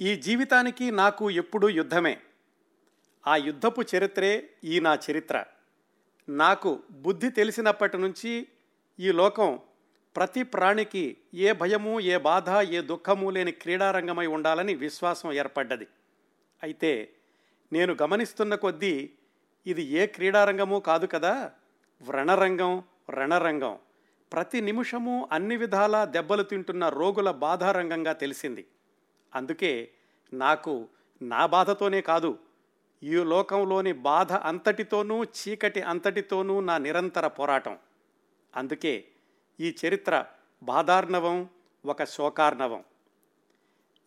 ఈ జీవితానికి నాకు ఎప్పుడూ యుద్ధమే. ఆ యుద్ధపు చరిత్రే ఈ నా చరిత్ర. నాకు బుద్ధి తెలిసినప్పటి నుంచి ఈ లోకం ప్రతి ప్రాణికి ఏ భయము ఏ బాధ ఏ దుఃఖము లేని క్రీడారంగమై ఉండాలని విశ్వాసం ఏర్పడ్డది. అయితే నేను గమనిస్తున్న కొద్దీ ఇది ఏ క్రీడారంగమూ కాదు కదా. వ్రణరంగం రణరంగం. ప్రతి నిమిషము అన్ని విధాలా దెబ్బలు తింటున్న రోగుల బాధారంగంగా తెలిసింది. అందుకే నాకు నా బాధతోనే కాదు ఈ లోకంలోని బాధ అంతటితోనూ చీకటి అంతటితోనూ నా నిరంతర పోరాటం. అందుకే ఈ చరిత్ర బాధార్ణవం ఒక శోకార్ణవం.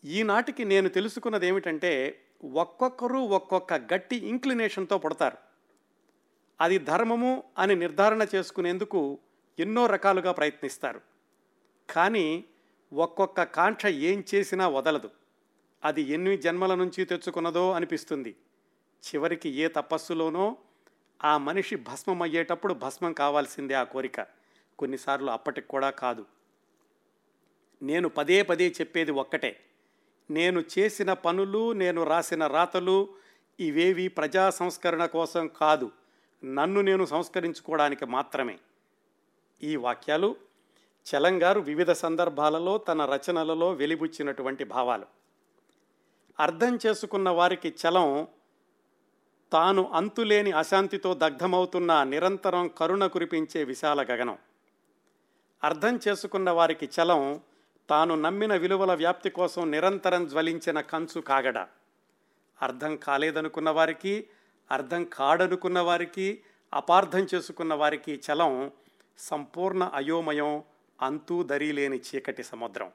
ఈనాటికి నేను తెలుసుకున్నది ఏమిటంటే ఒక్కొక్కరు ఒక్కొక్క గట్టి ఇంక్లినేషన్తో పుడతారు. అది ధర్మము అని నిర్ధారణ చేసుకునేందుకు ఎన్నో రకాలుగా ప్రయత్నిస్తారు. కానీ ఒక్కొక్క కాంక్ష ఏం చేసినా వదలదు. అది ఎన్ని జన్మల నుంచి తెచ్చుకున్నదో అనిపిస్తుంది. చివరికి ఏ తపస్సులోనో ఆ మనిషి భస్మం అయ్యేటప్పుడు భస్మం కావాల్సిందే ఆ కోరిక. కొన్నిసార్లు అప్పటికి కూడా కాదు. నేను పదే పదే చెప్పేది ఒక్కటే. నేను చేసిన పనులు నేను రాసిన రాతలు ఇవేవి ప్రజా సంస్కరణ కోసం కాదు. నన్ను నేను సంస్కరించుకోవడానికి మాత్రమే. ఈ వాక్యాలు చలంగారు వివిధ సందర్భాలలో తన రచనలలో వెలిబుచ్చినటువంటి భావాలు. అర్థం చేసుకున్న వారికి చలం తాను అంతులేని అశాంతితో దగ్ధమవుతున్న నిరంతరం కరుణ కురిపించే విశాల గగనం. అర్థం చేసుకున్న వారికి చలం తాను నమ్మిన విలువల వ్యాప్తి కోసం నిరంతరం జ్వలించిన కంచు కాగడ. అర్థం కాలేదనుకున్న వారికి అర్థం కాడనుకున్న వారికి అపార్థం చేసుకున్న వారికి చలం సంపూర్ణ అయోమయం అంతూ దరీలేని చీకటి సముద్రం.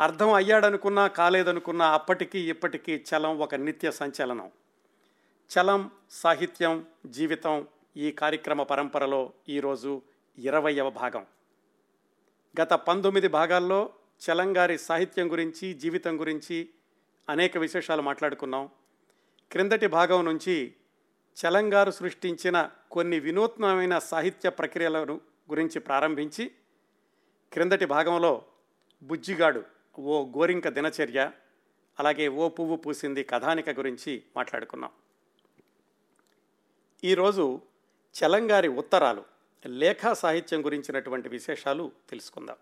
అర్థం అయ్యాడనుకున్నా కాలేదనుకున్నా అప్పటికీ ఇప్పటికీ చలం ఒక నిత్య సంచలనం. చలం సాహిత్యం జీవితం ఈ కార్యక్రమ పరంపరలో ఈరోజు ఇరవయవ భాగం. గత పంతొమ్మిది భాగాల్లో చలంగారి సాహిత్యం గురించి జీవితం గురించి అనేక విశేషాలు మాట్లాడుకున్నాం. క్రిందటి భాగం నుంచి చలంగారు సృష్టించిన కొన్ని వినూత్నమైన సాహిత్య ప్రక్రియలను గురించి ప్రారంభించి క్రిందటి భాగంలో బుజ్జిగాడు ఓ గోరింక దినచర్య అలాగే ఓ పువ్వు పూసింది కథానిక గురించి మాట్లాడుకున్నాం. ఈరోజు చలంగారి ఉత్తరాలు లేఖా సాహిత్యం గురించినటువంటి విశేషాలు తెలుసుకుందాం.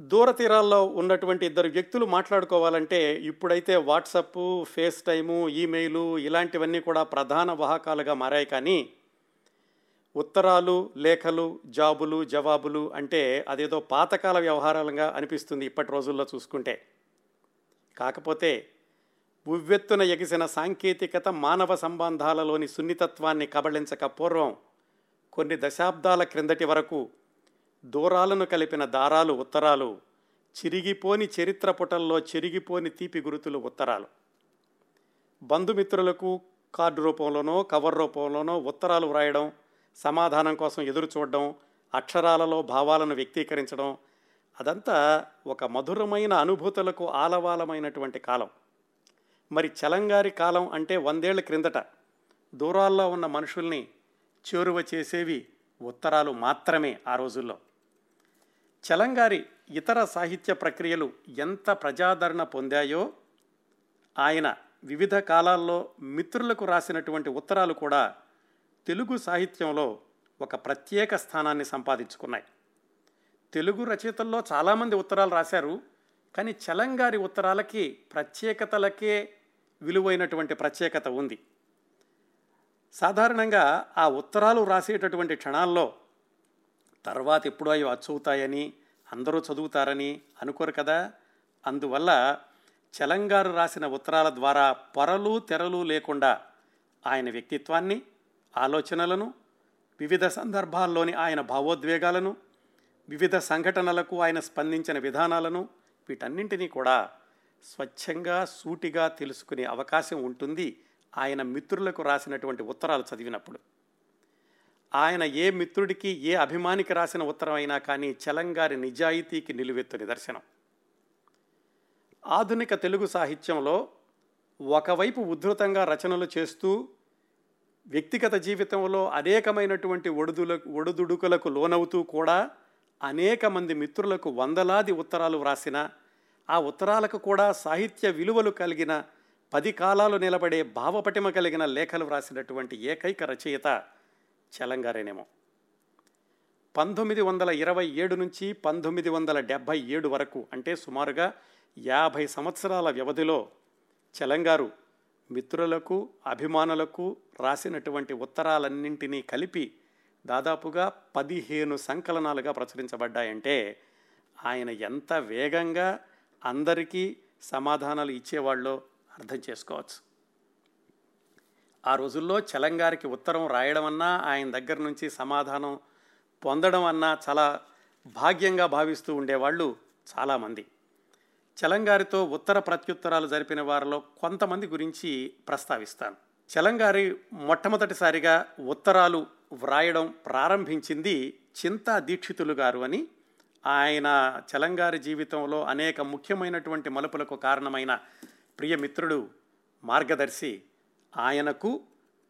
దూరతీరాల్లో ఉన్నటువంటి ఇద్దరు వ్యక్తులు మాట్లాడుకోవాలంటే ఇప్పుడైతే వాట్సప్ ఫేస్ టైము ఈమెయిలు ఇలాంటివన్నీ కూడా ప్రధాన వాహకాలుగా మారాయి కానీ ఉత్తరాలు లేఖలు జాబులు జవాబులు అంటే అదేదో పాతకాల వ్యవహారాలుగా అనిపిస్తుంది ఇప్పటి రోజుల్లో చూసుకుంటే. కాకపోతే ఉవ్వెత్తున ఎగిసిన సాంకేతికత మానవ సంబంధాలలోని సున్నితత్వాన్ని కబళించక పూర్వం కొన్ని దశాబ్దాల క్రిందటి వరకు దూరాలను కలిపిన దారాలు ఉత్తరాలు చిరిగిపోని చరిత్ర పుటల్లో చిరిగిపోని తీపి గురుతులు ఉత్తరాలు. బంధుమిత్రులకు కార్డు రూపంలోనో కవర్ రూపంలోనో ఉత్తరాలు వ్రాయడం సమాధానం కోసం ఎదురు చూడడం అక్షరాలలో భావాలను వ్యక్తీకరించడం అదంతా ఒక మధురమైన అనుభూతులకు ఆలవాలమైనటువంటి కాలం. మరి చలంగారి కాలం అంటే వందేళ్ళ క్రిందట దూరాల్లో ఉన్న మనుషుల్ని చేరువ చేసేవి ఉత్తరాలు మాత్రమే ఆ రోజుల్లో. చలంగారి ఇతర సాహిత్య ప్రక్రియలు ఎంత ప్రజాదరణ పొందాయో ఆయన వివిధ కాలాల్లో మిత్రులకు రాసినటువంటి ఉత్తరాలు కూడా తెలుగు సాహిత్యంలో ఒక ప్రత్యేక స్థానాన్ని సంపాదించుకున్నాయి. తెలుగు రచయితల్లో చాలామంది ఉత్తరాలు రాశారు కానీ చలంగారి ఉత్తరాలకి ప్రత్యేకతలకే విలువైనటువంటి ప్రత్యేకత ఉంది. సాధారణంగా ఆ ఉత్తరాలు రాసేటటువంటి క్షణాల్లో తర్వాత ఎప్పుడో అవి అచ్చవుతాయని అందరూ చదువుతారని అనుకోరు కదా. అందువల్ల చలంగారు రాసిన ఉత్తరాల ద్వారా పొరలు తెరలు లేకుండా ఆయన వ్యక్తిత్వాన్ని ఆలోచనలను వివిధ సందర్భాల్లోని ఆయన భావోద్వేగాలను వివిధ సంఘటనలకు ఆయన స్పందించిన విధానాలను వీటన్నింటినీ కూడా స్వచ్ఛంగా సూటిగా తెలుసుకునే అవకాశం ఉంటుంది ఆయన మిత్రులకు రాసినటువంటి ఉత్తరాలు చదివినప్పుడు. ఆయన ఏ మిత్రుడికి ఏ అభిమానికి రాసిన ఉత్తరం అయినా కానీ చలంగారి నిజాయితీకి నిలువెత్తు నిదర్శనం ఆధునిక తెలుగు సాహిత్యంలో ఒకవైపు ఉద్ధృతంగా రచనలు చేస్తూ వ్యక్తిగత జీవితంలో అనేకమైనటువంటి ఒడుదుల ఒడుదుడుకులకు లోనవుతూ కూడా అనేక మంది మిత్రులకు వందలాది ఉత్తరాలు వ్రాసిన ఆ ఉత్తరాలకు కూడా సాహిత్య విలువలు కలిగిన పది కాలాలు నిలబడే భావపటిమ కలిగిన లేఖలు వ్రాసినటువంటి ఏకైక రచయిత చలంగారేనేమో. పంతొమ్మిది వందల ఇరవై ఏడు నుంచి పంతొమ్మిది వందల డెబ్భై ఏడు వరకు అంటే సుమారుగా యాభై సంవత్సరాల వ్యవధిలో చలంగారు మిత్రులకు అభిమానులకు రాసినటువంటి ఉత్తరాలన్నింటినీ కలిపి దాదాపుగా పదిహేను సంకలనాలుగా ప్రచురించబడ్డాయంటే ఆయన ఎంత వేగంగా అందరికీ సమాధానాలు ఇచ్చేవాళ్ళో అర్థం చేసుకోవచ్చు. ఆ రోజుల్లో చలంగారికి ఉత్తరం రాయడం అన్నా ఆయన దగ్గర నుంచి సమాధానం పొందడం అన్నా చాలా భాగ్యంగా భావిస్తూ ఉండేవాళ్ళు చాలామంది. చలంగారితో ఉత్తర ప్రత్యుత్తరాలు జరిపిన వారిలో కొంతమంది గురించి ప్రస్తావిస్తాను. చలంగారి మొట్టమొదటిసారిగా ఉత్తరాలు వ్రాయడం ప్రారంభించింది చింతా దీక్షితులు గారు అని. ఆయన చలంగారి జీవితంలో అనేక ముఖ్యమైనటువంటి మలుపులకు కారణమైన ప్రియమిత్రుడు మార్గదర్శి. ఆయనకు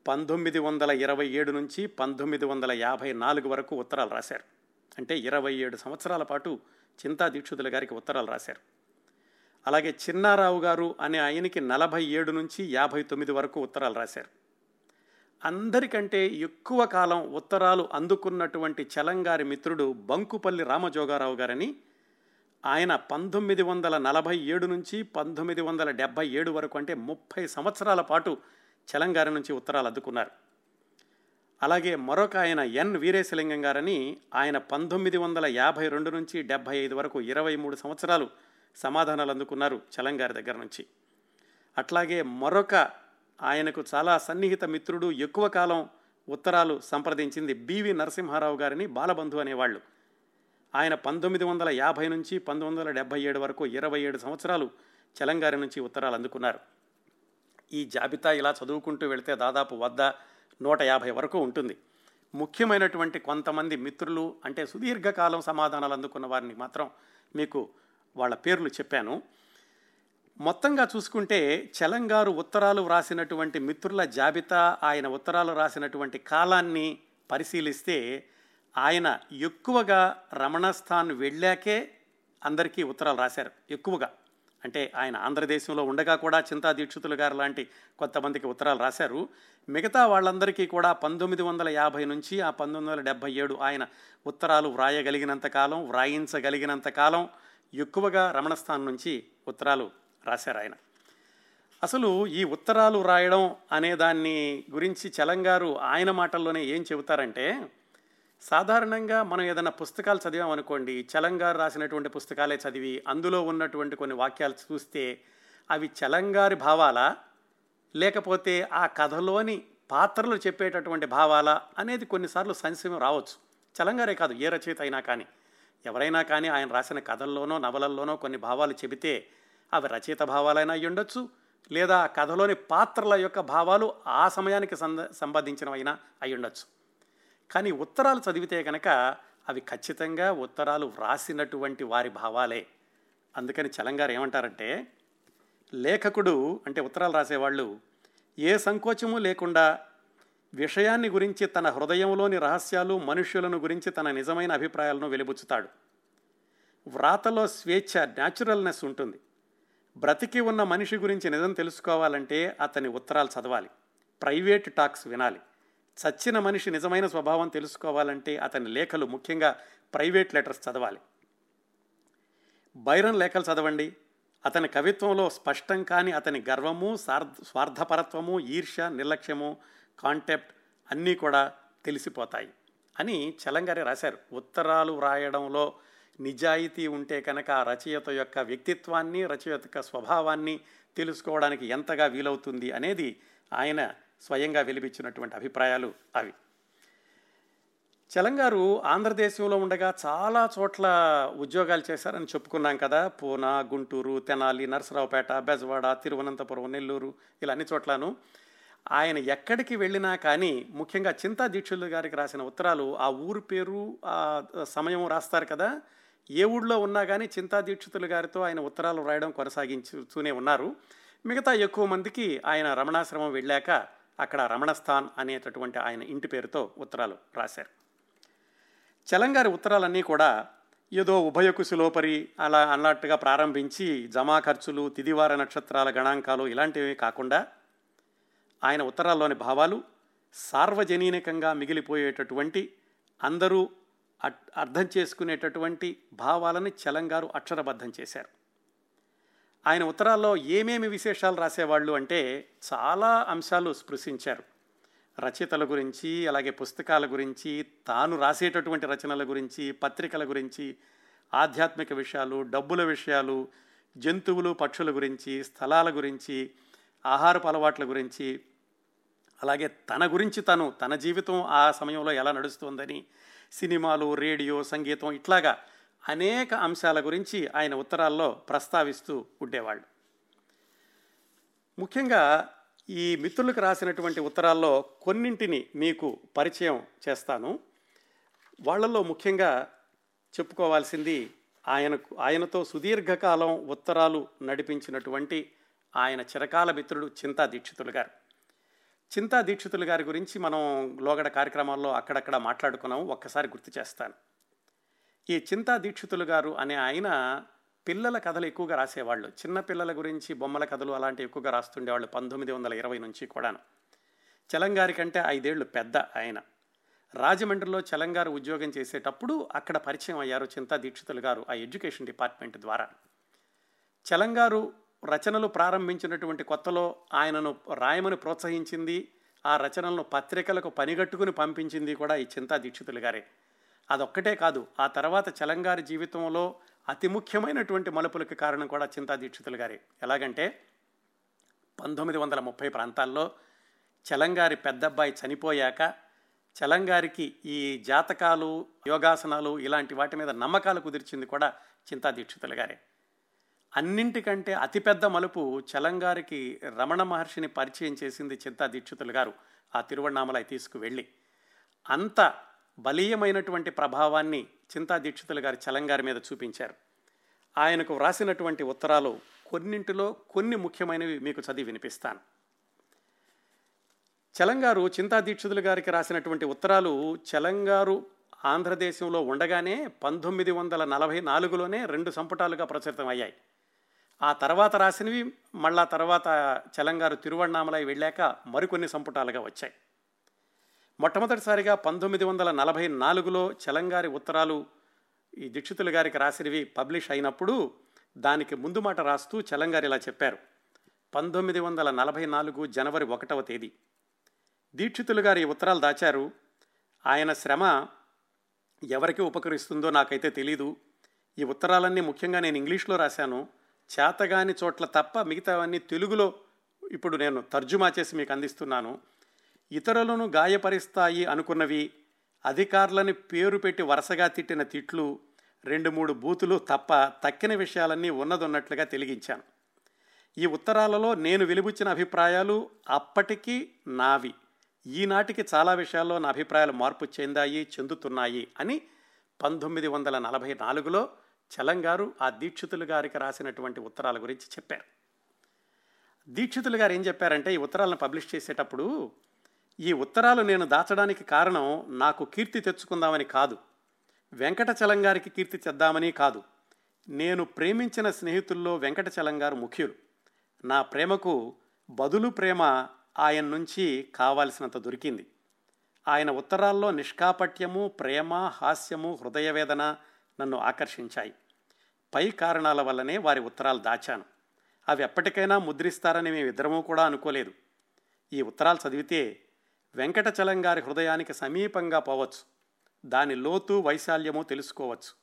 పంతొమ్మిది వందల ఇరవై ఏడు నుంచి పంతొమ్మిది వందల యాభై నాలుగు వరకు ఉత్తరాలు రాశారు. అంటే ఇరవై ఏడు సంవత్సరాల పాటు చింతా దీక్షితుల గారికి ఉత్తరాలు రాశారు. అలాగే చిన్నారావు గారు అనే ఆయనకి నలభై ఏడు నుంచి యాభై తొమ్మిది వరకు ఉత్తరాలు రాశారు. అందరికంటే ఎక్కువ కాలం ఉత్తరాలు అందుకున్నటువంటి చలంగారి మిత్రుడు బంకుపల్లి రామజోగారావు గారని ఆయన పంతొమ్మిది వందల నలభై ఏడు నుంచి పంతొమ్మిది వందల డెబ్భై ఏడు వరకు అంటే ముప్పై సంవత్సరాల పాటు చలంగారి నుంచి ఉత్తరాలు అద్దుకున్నారు అలాగే మరొక ఆయన ఎన్ వీరేశలింగం గారని ఆయన పంతొమ్మిది వందల యాభై రెండు నుంచి డెబ్భై ఐదు వరకు ఇరవై మూడు సంవత్సరాలు సమాధానాలు అందుకున్నారు చలంగారి దగ్గర నుంచి. అట్లాగే మరొక ఆయనకు చాలా సన్నిహిత మిత్రుడు ఎక్కువ కాలం ఉత్తరాలు సంప్రదించింది బివి నరసింహారావు గారిని బాలబంధు అనేవాళ్ళు. ఆయన పంతొమ్మిది వందల యాభై నుంచి పంతొమ్మిది వందల డెబ్భై ఏడు వరకు ఇరవై ఏడు సంవత్సరాలు చలంగారి నుంచి ఉత్తరాలు అందుకున్నారు. ఈ జాబితా ఇలా చదువుకుంటూ వెళితే దాదాపు వద్ద నూట యాభై వరకు ఉంటుంది. ముఖ్యమైనటువంటి కొంతమంది మిత్రులు అంటే సుదీర్ఘకాలం సమాధానాలు అందుకున్న వారిని మాత్రం మీకు వాళ్ళ పేర్లు చెప్పాను. మొత్తంగా చూసుకుంటే చలంగారు ఉత్తరాలు వ్రాసినటువంటి మిత్రుల జాబితా ఆయన ఉత్తరాలు రాసినటువంటి కాలాన్ని పరిశీలిస్తే ఆయన ఎక్కువగా రమణస్థాన్ వెళ్ళాకే అందరికీ ఉత్తరాలు రాశారు. ఎక్కువగా. అంటే ఆయన ఆంధ్రదేశంలో ఉండగా కూడా చింతా దీక్షితులు గారు లాంటి కొంతమందికి ఉత్తరాలు రాశారు. మిగతా వాళ్ళందరికీ కూడా పంతొమ్మిది వందల యాభై నుంచి ఆ పంతొమ్మిది వందల డెబ్భై ఏడు ఆయన ఉత్తరాలు వ్రాయగలిగినంత కాలం వ్రాయించగలిగినంత కాలం ఎక్కువగా రమణస్థానం నుంచి ఉత్తరాలు రాశారు ఆయన. అసలు ఈ ఉత్తరాలు రాయడం అనే దాన్ని గురించి చలంగారు ఆయన మాటల్లోనే ఏం చెబుతారంటే సాధారణంగా మనం ఏదైనా పుస్తకాలు చదివామనుకోండి చలంగారు రాసినటువంటి పుస్తకాలే చదివి అందులో ఉన్నటువంటి కొన్ని వాక్యాలు చూస్తే అవి చలంగారి భావాలా లేకపోతే ఆ కథలోని పాత్రలు చెప్పేటటువంటి భావాలా అనేది కొన్నిసార్లు సంశయం రావచ్చు. చలంగారే కాదు ఏ రచయిత అయినా కానీ. ఎవరైనా కానీ ఆయన రాసిన కథల్లోనో నవలల్లోనో కొన్ని భావాలు చెబితే అవి రచయిత భావాలైనా అయ్యుండొచ్చు ఉండొచ్చు. లేదా కథలోని పాత్రల యొక్క భావాలు ఆ సమయానికి సంద సంబంధించినవైనా అయ్యుండొచ్చు కానీ ఉత్తరాలు చదివితే కనుక అవి ఖచ్చితంగా ఉత్తరాలు వ్రాసినటువంటి వారి భావాలే. అందుకని చలంగారు ఏమంటారంటే లేఖకుడు అంటే ఉత్తరాలు రాసేవాళ్ళు ఏ సంకోచము లేకుండా విషయాన్ని గురించి తన హృదయంలోని రహస్యాలు మనుష్యులను గురించి తన నిజమైన అభిప్రాయాలను వెలిబుచ్చుతాడు. వ్రాతలో స్వేచ్ఛ న్యాచురల్నెస్ ఉంటుంది. బ్రతికి ఉన్న మనిషి గురించి నిజం తెలుసుకోవాలంటే అతని ఉత్తరాలు చదవాలి. ప్రైవేట్ టాక్స్ వినాలి. చచ్చిన మనిషి నిజమైన స్వభావం తెలుసుకోవాలంటే అతని లేఖలు ముఖ్యంగా ప్రైవేట్ లెటర్స్ చదవాలి. బైరన్ లేఖలు చదవండి. అతని కవిత్వంలో స్పష్టం కాని అతని గర్వము స్వార్థపరత్వము ఈర్ష్య నిర్లక్ష్యము కాంటెప్ట్ అన్నీ కూడా తెలిసిపోతాయి అని చలంగారి రాశారు. ఉత్తరాలు వ్రాయడంలో నిజాయితీ ఉంటే కనుక ఆ రచయిత యొక్క వ్యక్తిత్వాన్ని రచయిత యొక్క స్వభావాన్ని తెలుసుకోవడానికి ఎంతగా వీలవుతుంది అనేది ఆయన స్వయంగా వెలిపించినటువంటి అభిప్రాయాలు అవి. చలంగారు ఆంధ్రదేశంలో ఉండగా చాలా చోట్ల ఉద్యోగాలు చేశారని చెప్పుకున్నాం కదా. పూనా గుంటూరు తెనాలి నరసరావుపేట బెజవాడ తిరువనంతపురం నెల్లూరు ఇలా అన్ని చోట్లను ఆయన ఎక్కడికి వెళ్ళినా కానీ ముఖ్యంగా చింతా దీక్షులు గారికి రాసిన ఉత్తరాలు ఆ ఊరు పేరు ఆ సమయం రాస్తారు కదా. ఏ ఊళ్ళో ఉన్నా కానీ చింతా దీక్షితులు గారితో ఆయన ఉత్తరాలు రాయడం కొనసాగించుతూనే ఉన్నారు. మిగతా ఎక్కువ మందికి ఆయన రమణాశ్రమం వెళ్ళాక అక్కడ రమణస్థాన్ అనేటటువంటి ఆయన ఇంటి పేరుతో ఉత్తరాలు రాశారు. చలంగారి ఉత్తరాలన్నీ కూడా ఏదో ఉభయకుశలోపరి అలా అన్నట్టుగా ప్రారంభించి జమా ఖర్చులు తిదివార నక్షత్రాల గణాంకాలు ఇలాంటివి కాకుండా ఆయన ఉత్తరాల్లోని భావాలు సార్వజనీనికంగా మిగిలిపోయేటటువంటి అందరూ అట్- అర్థం చేసుకునేటటువంటి భావాలని చలంగారు అక్షరబద్ధం చేశారు. ఆయన ఉత్తరాల్లో ఏమేమి విశేషాలు రాసేవాళ్ళు అంటే చాలా అంశాలు స్పృశించారు. రచయితల గురించి అలాగే పుస్తకాల గురించి తాను రాసేటటువంటి రచనల గురించి పత్రికల గురించి ఆధ్యాత్మిక విషయాలు డబ్బుల విషయాలు జంతువులు పక్షుల గురించి స్థలాల గురించి ఆహారపు అలవాట్ల గురించి అలాగే తన గురించి తను తన జీవితం ఆ సమయంలో ఎలా నడుస్తుందని సినిమాలు రేడియో సంగీతం ఇట్లాగా అనేక అంశాల గురించి ఆయన ఉత్తరాల్లో ప్రస్తావిస్తూ ఉండేవాళ్ళు. ముఖ్యంగా ఈ మిత్రులకు రాసినటువంటి ఉత్తరాల్లో కొన్నింటిని మీకు పరిచయం చేస్తాను. వాళ్ళల్లో ముఖ్యంగా చెప్పుకోవాల్సింది ఆయనకు ఆయనతో సుదీర్ఘకాలం ఉత్తరాలు నడిపించినటువంటి ఆయన చిరకాల మిత్రుడు చింతా దీక్షితులు గారు. చింతా దీక్షితులు గారి గురించి మనం లోగడ కార్యక్రమాల్లో అక్కడక్కడ మాట్లాడుకున్నాము. ఒక్కసారి గుర్తు చేస్తాను. ఈ చింతా దీక్షితులు గారు అనే ఆయన పిల్లల కథలు ఎక్కువగా రాసేవాళ్ళు. చిన్న పిల్లల గురించి బొమ్మల కథలు అలాంటివి ఎక్కువగా రాస్తుండేవాళ్ళు పంతొమ్మిది వందల ఇరవై నుంచి కూడాను. చలంగారి కంటే ఐదేళ్ళు పెద్ద ఆయన. రాజమండ్రిలో చలంగారు ఉద్యోగం చేసేటప్పుడు అక్కడ పరిచయం అయ్యారు చింతా దీక్షితులు గారు ఆ ఎడ్యుకేషన్ డిపార్ట్మెంట్ ద్వారా. చలంగారు రచనలు ప్రారంభించినటువంటి కొత్తలో ఆయనను రాయమని ప్రోత్సహించింది ఆ రచనలను పత్రికలకు పనిగట్టుకుని పంపించింది కూడా ఈ చింతా దీక్షితులు గారే. అదొక్కటే కాదు ఆ తర్వాత చలంగారి జీవితంలో అతి ముఖ్యమైనటువంటి మలుపులకు కారణం కూడా చింతా దీక్షితులు గారే. ఎలాగంటే పంతొమ్మిది వందల ముప్పై ప్రాంతాల్లో చలంగారి పెద్దబ్బాయి చనిపోయాక చలంగారికి ఈ జాతకాలు యోగాసనాలు ఇలాంటి వాటి మీద నమ్మకాలు కుదిర్చింది కూడా చింతా దీక్షితులు గారే. అన్నింటికంటే అతిపెద్ద మలుపు చలంగారికి రమణ మహర్షిని పరిచయం చేసింది చింతా దీక్షితులు గారు. ఆ తిరువణామలై తీసుకువెళ్ళి అంత బలీయమైనటువంటి ప్రభావాన్ని చింతా దీక్షితులు గారి చలంగారి మీద చూపించారు. ఆయనకు వ్రాసినటువంటి ఉత్తరాలు కొన్నింటిలో కొన్ని ముఖ్యమైనవి మీకు చదివి వినిపిస్తాను. చలంగారు చింతా దీక్షితులు గారికి రాసినటువంటి ఉత్తరాలు చలంగారు ఆంధ్రదేశంలో ఉండగానే పంతొమ్మిది వందల నలభై నాలుగులోనే రెండు సంపుటాలుగా ప్రచురితమయ్యాయి. ఆ తర్వాత రాసినవి మళ్ళా తర్వాత చలంగారు తిరువణామలై వెళ్ళాక మరికొన్ని సంపుటాలుగా వచ్చాయి. మొట్టమొదటిసారిగా పంతొమ్మిది వందల నలభై నాలుగులో చలంగారి ఉత్తరాలు ఈ దీక్షితులు గారికి రాసినవి పబ్లిష్ అయినప్పుడు దానికి ముందు మాట రాస్తూ చలంగారు ఇలా చెప్పారు. పంతొమ్మిది వందల నలభై నాలుగు జనవరి ఒకటవ తేదీ. దీక్షితులు గారి ఉత్తరాలు దాచారు. ఆయన శ్రమ ఎవరికి ఉపకరిస్తుందో నాకైతే తెలీదు. ఈ ఉత్తరాలన్నీ ముఖ్యంగా నేను ఇంగ్లీష్లో రాశాను. చేతగాని చోట్ల తప్ప మిగతావన్నీ తెలుగులో ఇప్పుడు నేను తర్జుమా చేసి మీకు అందిస్తున్నాను. ఇతరులను గాయపరిస్తాయి అనుకున్నవి అధికారులని పేరు పెట్టి వరుసగా తిట్టిన తిట్లు రెండు మూడు బూతులు తప్ప తక్కిన విషయాలన్నీ ఉన్నదన్నట్లుగా తెలిగించాను. ఈ ఉత్తరాలలో నేను వెలిబుచ్చిన అభిప్రాయాలు అప్పటికి నావి. ఈనాటికి చాలా విషయాల్లో నా అభిప్రాయాలు మార్పు చెందాయి చెందుతున్నాయి అని పంతొమ్మిది వందల నలభై నాలుగులో చలంగారు ఆ దీక్షితులు గారికి రాసినటువంటి ఉత్తరాల గురించి చెప్పారు. దీక్షితులు గారు ఏం చెప్పారంటే ఈ ఉత్తరాలను పబ్లిష్ చేసేటప్పుడు ఈ ఉత్తరాలు నేను దాచడానికి కారణం నాకు కీర్తి తెచ్చుకుందామని కాదు. వెంకటచలం గారికి కీర్తి తెద్దామని కాదు. నేను ప్రేమించిన స్నేహితుల్లో వెంకటచలం గారు ముఖ్యులు. నా ప్రేమకు బదులు ప్రేమ ఆయన నుంచి కావాల్సినంత దొరికింది. ఆయన ఉత్తరాల్లో నిష్కాపట్యము ప్రేమ హాస్యము హృదయవేదన నన్ను ఆకర్షించాయి. పై కారణాల వల్లనే వారి ఉత్తరాలు దాచాను. అవి ఎప్పటికైనా ముద్రిస్తారని మేమిద్దరము కూడా అనుకోలేదు. ఈ ఉత్తరాలు చదివితే వెంకటచలం గారి హృదయానికి సమీపంగా పోవచ్చు. దాని లోతు వైశాల్యము తెలుసుకోవచ్చు.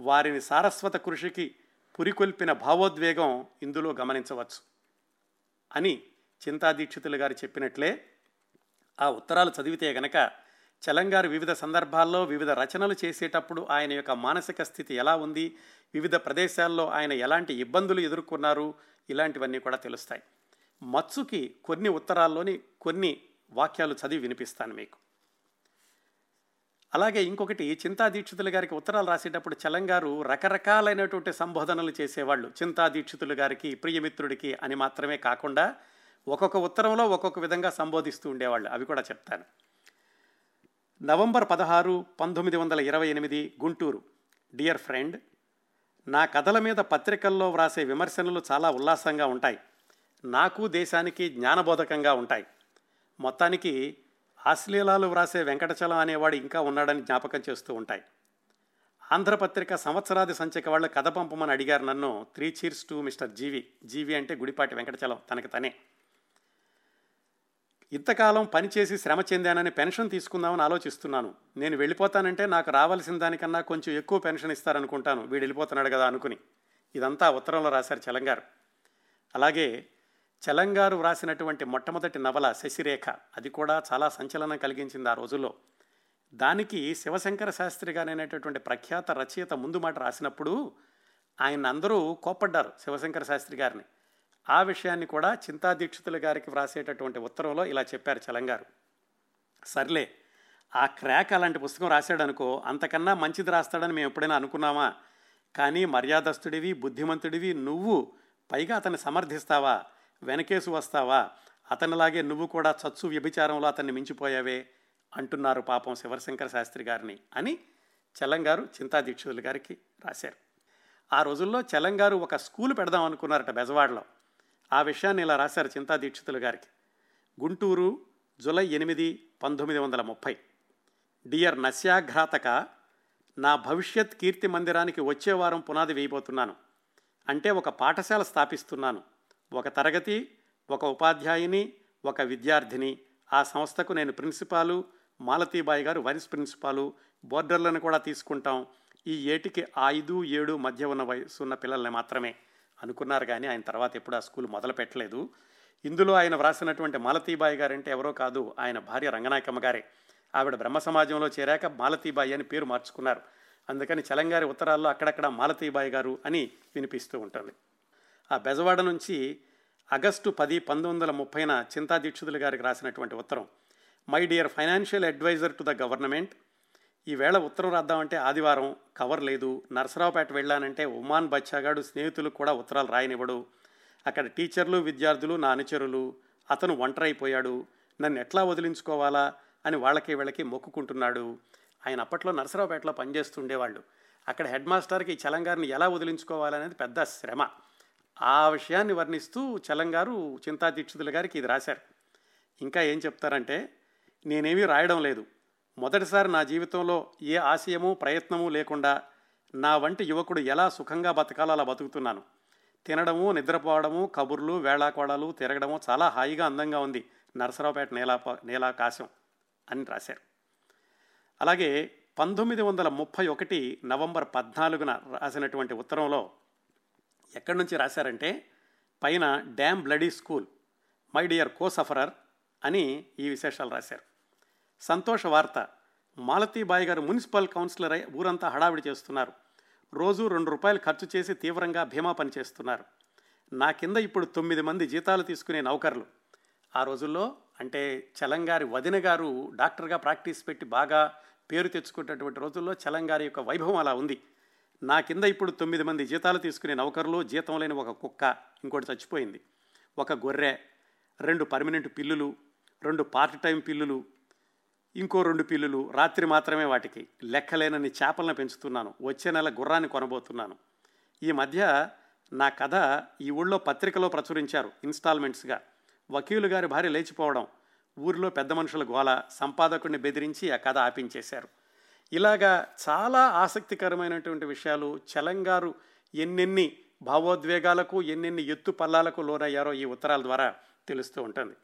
వారిని సారస్వత కృషికి పురికొల్పిన భావోద్వేగం ఇందులో గమనించవచ్చు. అని చింతా దీక్షితులు గారు చెప్పినట్లే ఆ ఉత్తరాలు చదివితే గనక చలంగారు వివిధ సందర్భాల్లో వివిధ రచనలు చేసేటప్పుడు ఆయన యొక్క మానసిక స్థితి ఎలా ఉంది? వివిధ ప్రదేశాల్లో ఆయన ఎలాంటి ఇబ్బందులు ఎదుర్కొన్నారు? ఇలాంటివన్నీ కూడా తెలుస్తాయి. మత్సుకి కొన్ని ఉత్తరాల్లోని కొన్ని వాక్యాలు చదివి వినిపిస్తాను మీకు. అలాగే ఇంకొకటి చింతా దీక్షితులు గారికి ఉత్తరాలు రాసేటప్పుడు చలంగారు రకరకాలైనటువంటి సంబోధనలు చేసేవాళ్ళు. చింతా దీక్షితులు గారికి ప్రియమిత్రుడికి అని మాత్రమే కాకుండా ఒక్కొక్క ఉత్తరంలో ఒక్కొక్క విధంగా సంబోధిస్తూ ఉండేవాళ్ళు. అవి కూడా చెప్తాను. నవంబర్ పదహారు పంతొమ్మిది వందల ఇరవై ఎనిమిది గుంటూరు. డియర్ ఫ్రెండ్ నా కథల మీద పత్రికల్లో వ్రాసే విమర్శనలు చాలా ఉల్లాసంగా ఉంటాయి. నాకు దేశానికి జ్ఞానబోధకంగా ఉంటాయి. మొత్తానికి అశ్లీలాలు వ్రాసే వెంకటచలం అనేవాడు ఇంకా ఉన్నాడని జ్ఞాపకం చేస్తూ ఉంటాయి. ఆంధ్రపత్రిక సంవత్సరాది సంచిక వాళ్ళు కథ పంపమని అడిగారు నన్ను three cheers to mister G V. G V అంటే గుడిపాటి వెంకటచలం. తనకి తనే. ఇంతకాలం పనిచేసి శ్రమ చెందానని పెన్షన్ తీసుకుందామని ఆలోచిస్తున్నాను. నేను వెళ్ళిపోతానంటే నాకు రావాల్సిన దానికన్నా కొంచెం ఎక్కువ పెన్షన్ ఇస్తారనుకుంటాను. వీడు వెళ్ళిపోతున్నాడు కదా అనుకుని. ఇదంతా ఉత్తరంలో రాశారు చలంగారు. అలాగే చలంగారు వ్రాసినటువంటి మొట్టమొదటి నవల శశిరేఖ. అది కూడా చాలా సంచలనం కలిగించింది ఆ రోజుల్లో. దానికి శివశంకర శాస్త్రి గారైనటువంటి ప్రఖ్యాత రచయిత ముందు మాట రాసినప్పుడు ఆయన అందరూ కోప్పడ్డారు శివశంకర శాస్త్రి గారిని. ఆ విషయాన్ని కూడా చింతా దీక్షితుల గారికి వ్రాసేటటువంటి ఉత్తరంలో ఇలా చెప్పారు చలంగారు. సర్లే ఆ క్రాక్ అలాంటి పుస్తకం రాశాడనుకో అంతకన్నా మంచిది రాస్తాడని మేము ఎప్పుడైనా అనుకున్నామా? కానీ మర్యాదస్తుడివి బుద్ధిమంతుడివి నువ్వు పైగా అతన్ని సమర్థిస్తావా? వెనకేసు వస్తావా? అతనిలాగే నువ్వు కూడా చచ్చు వ్యభిచారంలో అతన్ని మించిపోయావే అంటున్నారు పాపం శివశంకర శాస్త్రి గారిని అని చలంగారు చింతాదీక్షితుల గారికి రాశారు. ఆ రోజుల్లో చలంగారు ఒక స్కూల్ పెడదాం అనుకున్నారట బెజవాడలో. ఆ విషయాన్ని ఇలా రాశారు చింతా దీక్షితులు గారికి. గుంటూరు జులై ఎనిమిది పంతొమ్మిది వందల ముప్పై. డియర్ నస్యాఘాతక నా భవిష్యత్ కీర్తి మందిరానికి వచ్చే వారం పునాది వేయబోతున్నాను. అంటే ఒక పాఠశాల స్థాపిస్తున్నాను. ఒక తరగతి ఒక ఉపాధ్యాయుని ఒక విద్యార్థిని. ఆ సంస్థకు నేను ప్రిన్సిపాలు మాలతీబాయి గారు వైస్ ప్రిన్సిపాలు బోర్డర్లను కూడా తీసుకుంటాం. ఈ ఏటికి ఐదు ఏడు మధ్య ఉన్న వయసు ఉన్న పిల్లల్ని మాత్రమే. అనుకున్నారు కానీ ఆయన తర్వాత ఎప్పుడు ఆ స్కూల్ మొదలు పెట్టలేదు. ఇందులో ఆయన వ్రాసినటువంటి మాలతీబాయి గారంటే ఎవరో కాదు ఆయన భార్య రంగనాయకమ్మ గారే. ఆవిడ బ్రహ్మ సమాజంలో చేరాక మాలతీబాయి అని పేరు మార్చుకున్నారు. అందుకని చలంగారి ఉత్తరాల్లో అక్కడక్కడ మాలతీబాయి గారు అని వినిపిస్తూ ఉంటుంది. ఆ బెజవాడ నుంచి ఆగస్టు పది పంతొమ్మిది వందల ముప్పైన చింతాదీక్షితులు గారికి రాసినటువంటి ఉత్తరం my dear financial adviser to the government ఈవేళ ఉత్తరం రాద్దామంటే ఆదివారం కవర్ లేదు. నరసరావుపేట వెళ్ళానంటే ఉమాన్ బచ్చాగాడు స్నేహితులు కూడా ఉత్తరాలు రాయనివ్వడు. అక్కడ టీచర్లు విద్యార్థులు నా అనుచరులు అతను ఒంటరైపోయాడు. నన్ను ఎట్లా వదిలించుకోవాలా అని వాళ్ళకి వీళ్ళకి మొక్కుకుంటున్నాడు. ఆయన అప్పట్లో నరసరావుపేటలో పనిచేస్తుండేవాళ్ళు. అక్కడ హెడ్ మాస్టర్కి చలంగారిని ఎలా వదిలించుకోవాలనేది పెద్ద శ్రమ. ఆ విషయాన్ని వర్ణిస్తూ చలంగారు చింతా దీక్షితుల గారికి ఇది రాశారు. ఇంకా ఏం చెప్తారంటే నేనేమీ రాయడం లేదు. మొదటిసారి నా జీవితంలో ఏ ఆశయము ప్రయత్నము లేకుండా నా వంటి యువకుడు ఎలా సుఖంగా బతకాలో అలా బతుకుతున్నాను. తినడము నిద్రపోవడము కబుర్లు వేళాకోడలు తిరగడము చాలా హాయిగా అందంగా ఉంది నరసరావుపేట నేలా నేలాకాశం అని రాశారు. అలాగే పంతొమ్మిది వందల ముప్పై ఒకటి నవంబర్ పద్నాలుగున రాసినటువంటి ఉత్తరంలో ఎక్కడి నుంచి రాశారంటే పైన damn bloody school my dear co sufferer అని ఈ విశేషాలు రాశారు. సంతోష వార్త. మాలతీబాయి గారు మున్సిపల్ కౌన్సిలర్ అయి ఊరంతా హడావిడి చేస్తున్నారు. రోజు రెండు రూపాయలు ఖర్చు చేసి తీవ్రంగా భీమా పని చేస్తున్నారు. నా కింద ఇప్పుడు తొమ్మిది మంది జీతాలు తీసుకునే నౌకర్లు. ఆ రోజుల్లో అంటే చలంగారి వదిన గారు డాక్టర్గా ప్రాక్టీస్ పెట్టి బాగా పేరు తెచ్చుకున్నటువంటి రోజుల్లో చలంగారి యొక్క వైభవం అలా ఉంది. నా కింద ఇప్పుడు తొమ్మిది మంది జీతాలు తీసుకునే నౌకర్లు జీతం లేని ఒక కుక్క ఇంకోటి చచ్చిపోయింది. ఒక గొర్రె రెండు పర్మనెంట్ పిల్లులు రెండు పార్ట్ టైం పిల్లులు ఇంకో రెండు పిల్లులు రాత్రి మాత్రమే వాటికి లెక్కలేనని చేపలను పెంచుతున్నాను. వచ్చే నెల గుర్రాన్ని కొనబోతున్నాను. ఈ మధ్య నా కథ ఈ ఊళ్ళో పత్రికలో ప్రచురించారు ఇన్స్టాల్మెంట్స్గా. వకీలు గారి భార్య లేచిపోవడం ఊరిలో పెద్ద మనుషుల గోల సంపాదకుడిని బెదిరించి ఆ కథ ఆపించేశారు. ఇలాగా చాలా ఆసక్తికరమైనటువంటి విషయాలు చలంగారు ఎన్నెన్ని భావోద్వేగాలకు ఎన్నెన్ని ఎత్తు పల్లాలకు లోనయ్యారో ఈ ఉత్తరాల ద్వారా తెలుస్తూ ఉంటుంది.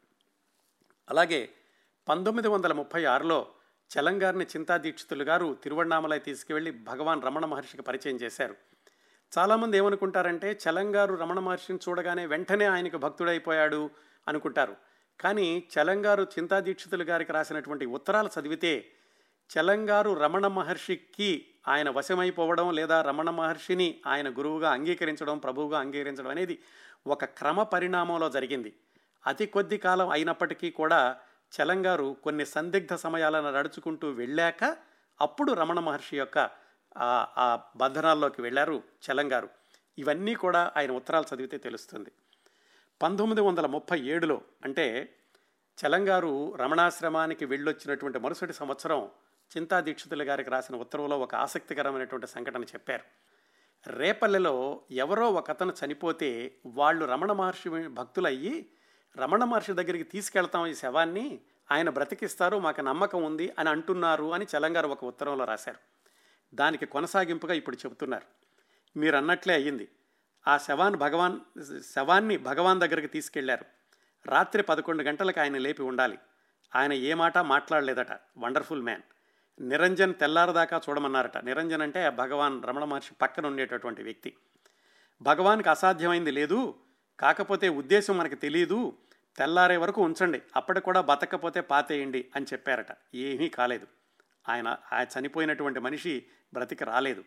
అలాగే పంతొమ్మిది వందల ముప్పై ఆరులో చలంగారిని చింతా దీక్షితులు గారు తిరువణామలై తీసుకువెళ్ళి భగవాన్ రమణ మహర్షికి పరిచయం చేశారు. చాలామంది ఏమనుకుంటారంటే చలంగారు రమణ మహర్షిని చూడగానే వెంటనే ఆయనకు భక్తుడైపోయాడు అనుకుంటారు. కానీ చలంగారు చింతా దీక్షితులు గారికి రాసినటువంటి ఉత్తరాలు చదివితే చలంగారు రమణ మహర్షికి ఆయన వశమైపోవడం లేదా రమణ మహర్షిని ఆయన గురువుగా అంగీకరించడం ప్రభువుగా అంగీకరించడం అనేది ఒక క్రమ పరిణామంలో జరిగింది. అతి కొద్ది కాలం అయినప్పటికీ కూడా చలంగారు కొన్ని సందిగ్ధ సమయాలను నడుచుకుంటూ వెళ్ళాక అప్పుడు రమణ మహర్షి యొక్క ఆ బంధనాల్లోకి వెళ్ళారు చలంగారు. ఇవన్నీ కూడా ఆయన ఉత్తరాలు చదివితే తెలుస్తుంది. పంతొమ్మిది వందల ముప్పై ఏడులో అంటే చలంగారు రమణాశ్రమానికి వెళ్ళొచ్చినటువంటి మరుసటి సంవత్సరం చింతా దీక్షితుల గారికి రాసిన ఉత్తర్వులో ఒక ఆసక్తికరమైనటువంటి సంఘటన చెప్పారు. రేపల్లెలో ఎవరో ఒక అతను చనిపోతే వాళ్ళు రమణ మహర్షి భక్తులయ్యి రమణ మహర్షి దగ్గరికి తీసుకెళ్తాం ఈ శవాన్ని ఆయన బ్రతికిస్తారు మాకు నమ్మకం ఉంది అని అంటున్నారు అని చలంగారు ఒక ఉత్తరంలో రాశారు. దానికి కొనసాగింపుగా ఇప్పుడు చెబుతున్నారు. మీరు అన్నట్లే అయ్యింది. ఆ శవాన్ని భగవాన్ శవాన్ని భగవాన్ దగ్గరికి తీసుకెళ్ళారు. రాత్రి పదకొండు గంటలకు ఆయన లేపి ఉండాలి. ఆయన ఏ మాట మాట్లాడలేదట. Wonderful man. నిరంజన్ తెల్లారదాకా చూడమన్నారట. నిరంజన్ అంటే భగవాన్ రమణ మహర్షి పక్కన ఉండేటటువంటి వ్యక్తి. భగవాన్కి అసాధ్యమైంది లేదు. కాకపోతే ఉద్దేశం మనకు తెలియదు తెల్లారే వరకు ఉంచండి అప్పటికి కూడా బతకపోతే పాతేయండి అని చెప్పారట. ఏమీ కాలేదు. ఆయన ఆయన చనిపోయినటువంటి మనిషి బ్రతికి రాలేదు.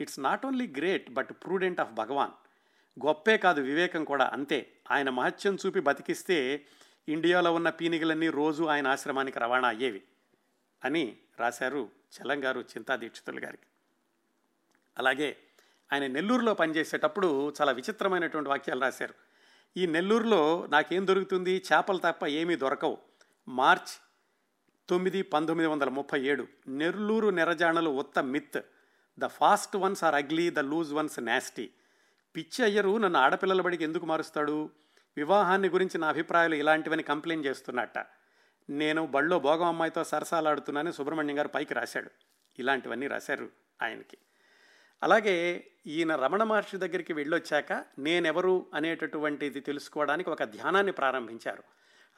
It's not only great but prudent of Bhagavan. గొప్పే కాదు వివేకం కూడా అంతే. ఆయన మహత్యం చూపి బతికిస్తే ఇండియాలో ఉన్న పీనిగలన్నీ రోజు ఆయన ఆశ్రమానికి రవాణా అయ్యేవి అని రాశారు చలంగారు చింతా దీక్షితులు గారికి. అలాగే ఆయన నెల్లూరులో పనిచేసేటప్పుడు చాలా విచిత్రమైనటువంటి వాక్యాలు రాశారు. ఈ నెల్లూరులో నాకేం దొరుకుతుంది? చేపలు తప్ప ఏమీ దొరకవు. మార్చ్ తొమ్మిది పంతొమ్మిది వందల ముప్పై ఏడు. నెల్లూరు నెరజాణలు ఉత్త myth. The fast ones are ugly the loose ones nasty. పిచ్చి అయ్యరు నన్ను ఆడపిల్లల బడికి ఎందుకు మారుస్తాడు? వివాహాన్ని గురించి నా అభిప్రాయాలు ఇలాంటివని కంప్లైంట్ చేస్తున్నట్ట. నేను బళ్ళో భోగం అమ్మాయితో సరసాలాడుతున్నానని సుబ్రహ్మణ్యం గారు పైకి రాశాడు. ఇలాంటివన్నీ రాశారు ఆయనకి. అలాగే ఈయన రమణ మహర్షి దగ్గరికి వెళ్ళొచ్చాక నేనెవరు అనేటటువంటిది తెలుసుకోవడానికి ఒక ధ్యానాన్ని ప్రారంభించారు.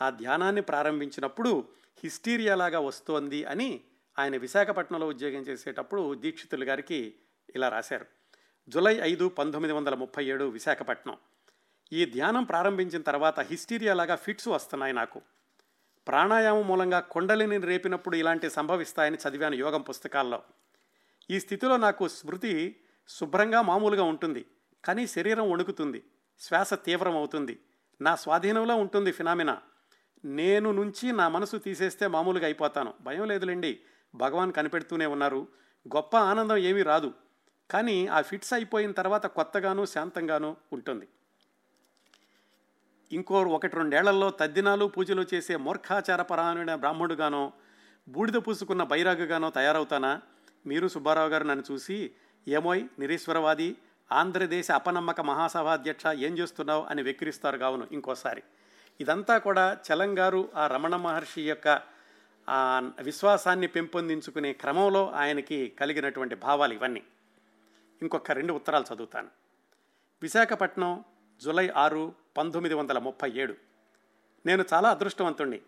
ఆ ధ్యానాన్ని ప్రారంభించినప్పుడు హిస్టీరియాలాగా వస్తోంది అని ఆయన విశాఖపట్నంలో ఉద్యోగం చేసేటప్పుడు దీక్షితులు గారికి ఇలా రాశారు. జులై ఐదు పంతొమ్మిది వందల ముప్పై ఏడు విశాఖపట్నం. ఈ ధ్యానం ప్రారంభించిన తర్వాత హిస్టీరియాలాగా ఫిట్స్ వస్తున్నాయి నాకు. ప్రాణాయామం మూలంగా కొండలిని రేపినప్పుడు ఇలాంటి సంభవిస్తాయని చదివాను యోగం పుస్తకాల్లో. ఈ స్థితిలో నాకు స్మృతి శుభ్రంగా మామూలుగా ఉంటుంది కానీ శరీరం వణుకుతుంది శ్వాస తీవ్రం అవుతుంది నా స్వాధీనంలో ఉంటుంది ఫినామినా. నేను నుంచి నా మనసు తీసేస్తే మామూలుగా అయిపోతాను. భయం లేదులేండి భగవాన్ కనిపెడుతూనే ఉన్నారు. గొప్ప ఆనందం ఏమీ రాదు కానీ ఆ ఫిట్స్ అయిపోయిన తర్వాత కొత్తగాను శాంతంగాను ఉంటుంది. ఇంకో ఒకటి రెండేళ్ళలో తద్దినాలు పూజలు చేసే మూర్ఖాచారపరాయణ బ్రాహ్మణుగానో బూడిద పూసుకున్న బైరాగుగానో తయారవుతానా? మీరు సుబ్బారావు గారు నన్ను చూసి ఏమోయ్ నిరీశ్వరవాది ఆంధ్రదేశ అపనమ్మక మహాసభాధ్యక్ష ఏం చేస్తున్నావు? అని వెక్కిరిస్తారు కావును ఇంకోసారి. ఇదంతా కూడా చలంగారు ఆ రమణ మహర్షి యొక్క విశ్వాసాన్ని పెంపొందించుకునే క్రమంలో ఆయనకి కలిగినటువంటి భావాలు ఇవన్నీ. ఇంకొక రెండు ఉత్తరాలు చదువుతాను. విశాఖపట్నం జూలై ఆరు పంతొమ్మిది వందల ముప్పై ఏడు. నేను చాలా అదృష్టవంతుణ్ణి.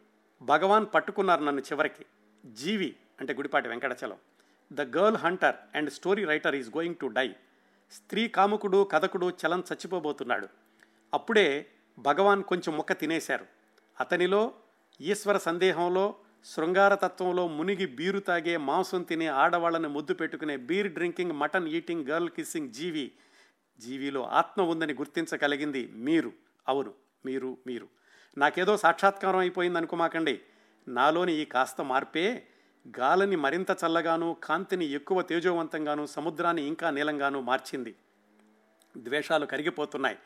భగవాన్ పట్టుకున్నారు నన్ను చివరికి. జీవి అంటే Gudipati Venkatachalam. The girl hunter and story writer is going to die. స్త్రీ కాముకుడు కథకుడు చలం చచ్చిపోబోతున్నాడు. అప్పుడే భగవాన్ కొంచెం మొక్క తినేశారు. అతనిలో ఈశ్వర సందేహంలో శృంగారతత్వంలో మునిగి బీరు తాగే మాంసం తినే ఆడవాళ్ళని ముద్దు పెట్టుకునే beer drinking mutton eating girl kissing G V జీవిలో ఆత్మ ఉందని గుర్తించగలిగింది మీరు. అవును మీరు మీరు. నాకేదో సాక్షాత్కారం అయిపోయింది అనుకోమాకండి నాలోని ఈ కాస్త మార్పే గాలిని మరింత చల్లగాను కాంతిని ఎక్కువ తేజోవంతంగాను సముద్రాన్ని ఇంకా నీలంగాను మార్చింది. ద్వేషాలు కరిగిపోతున్నాయి.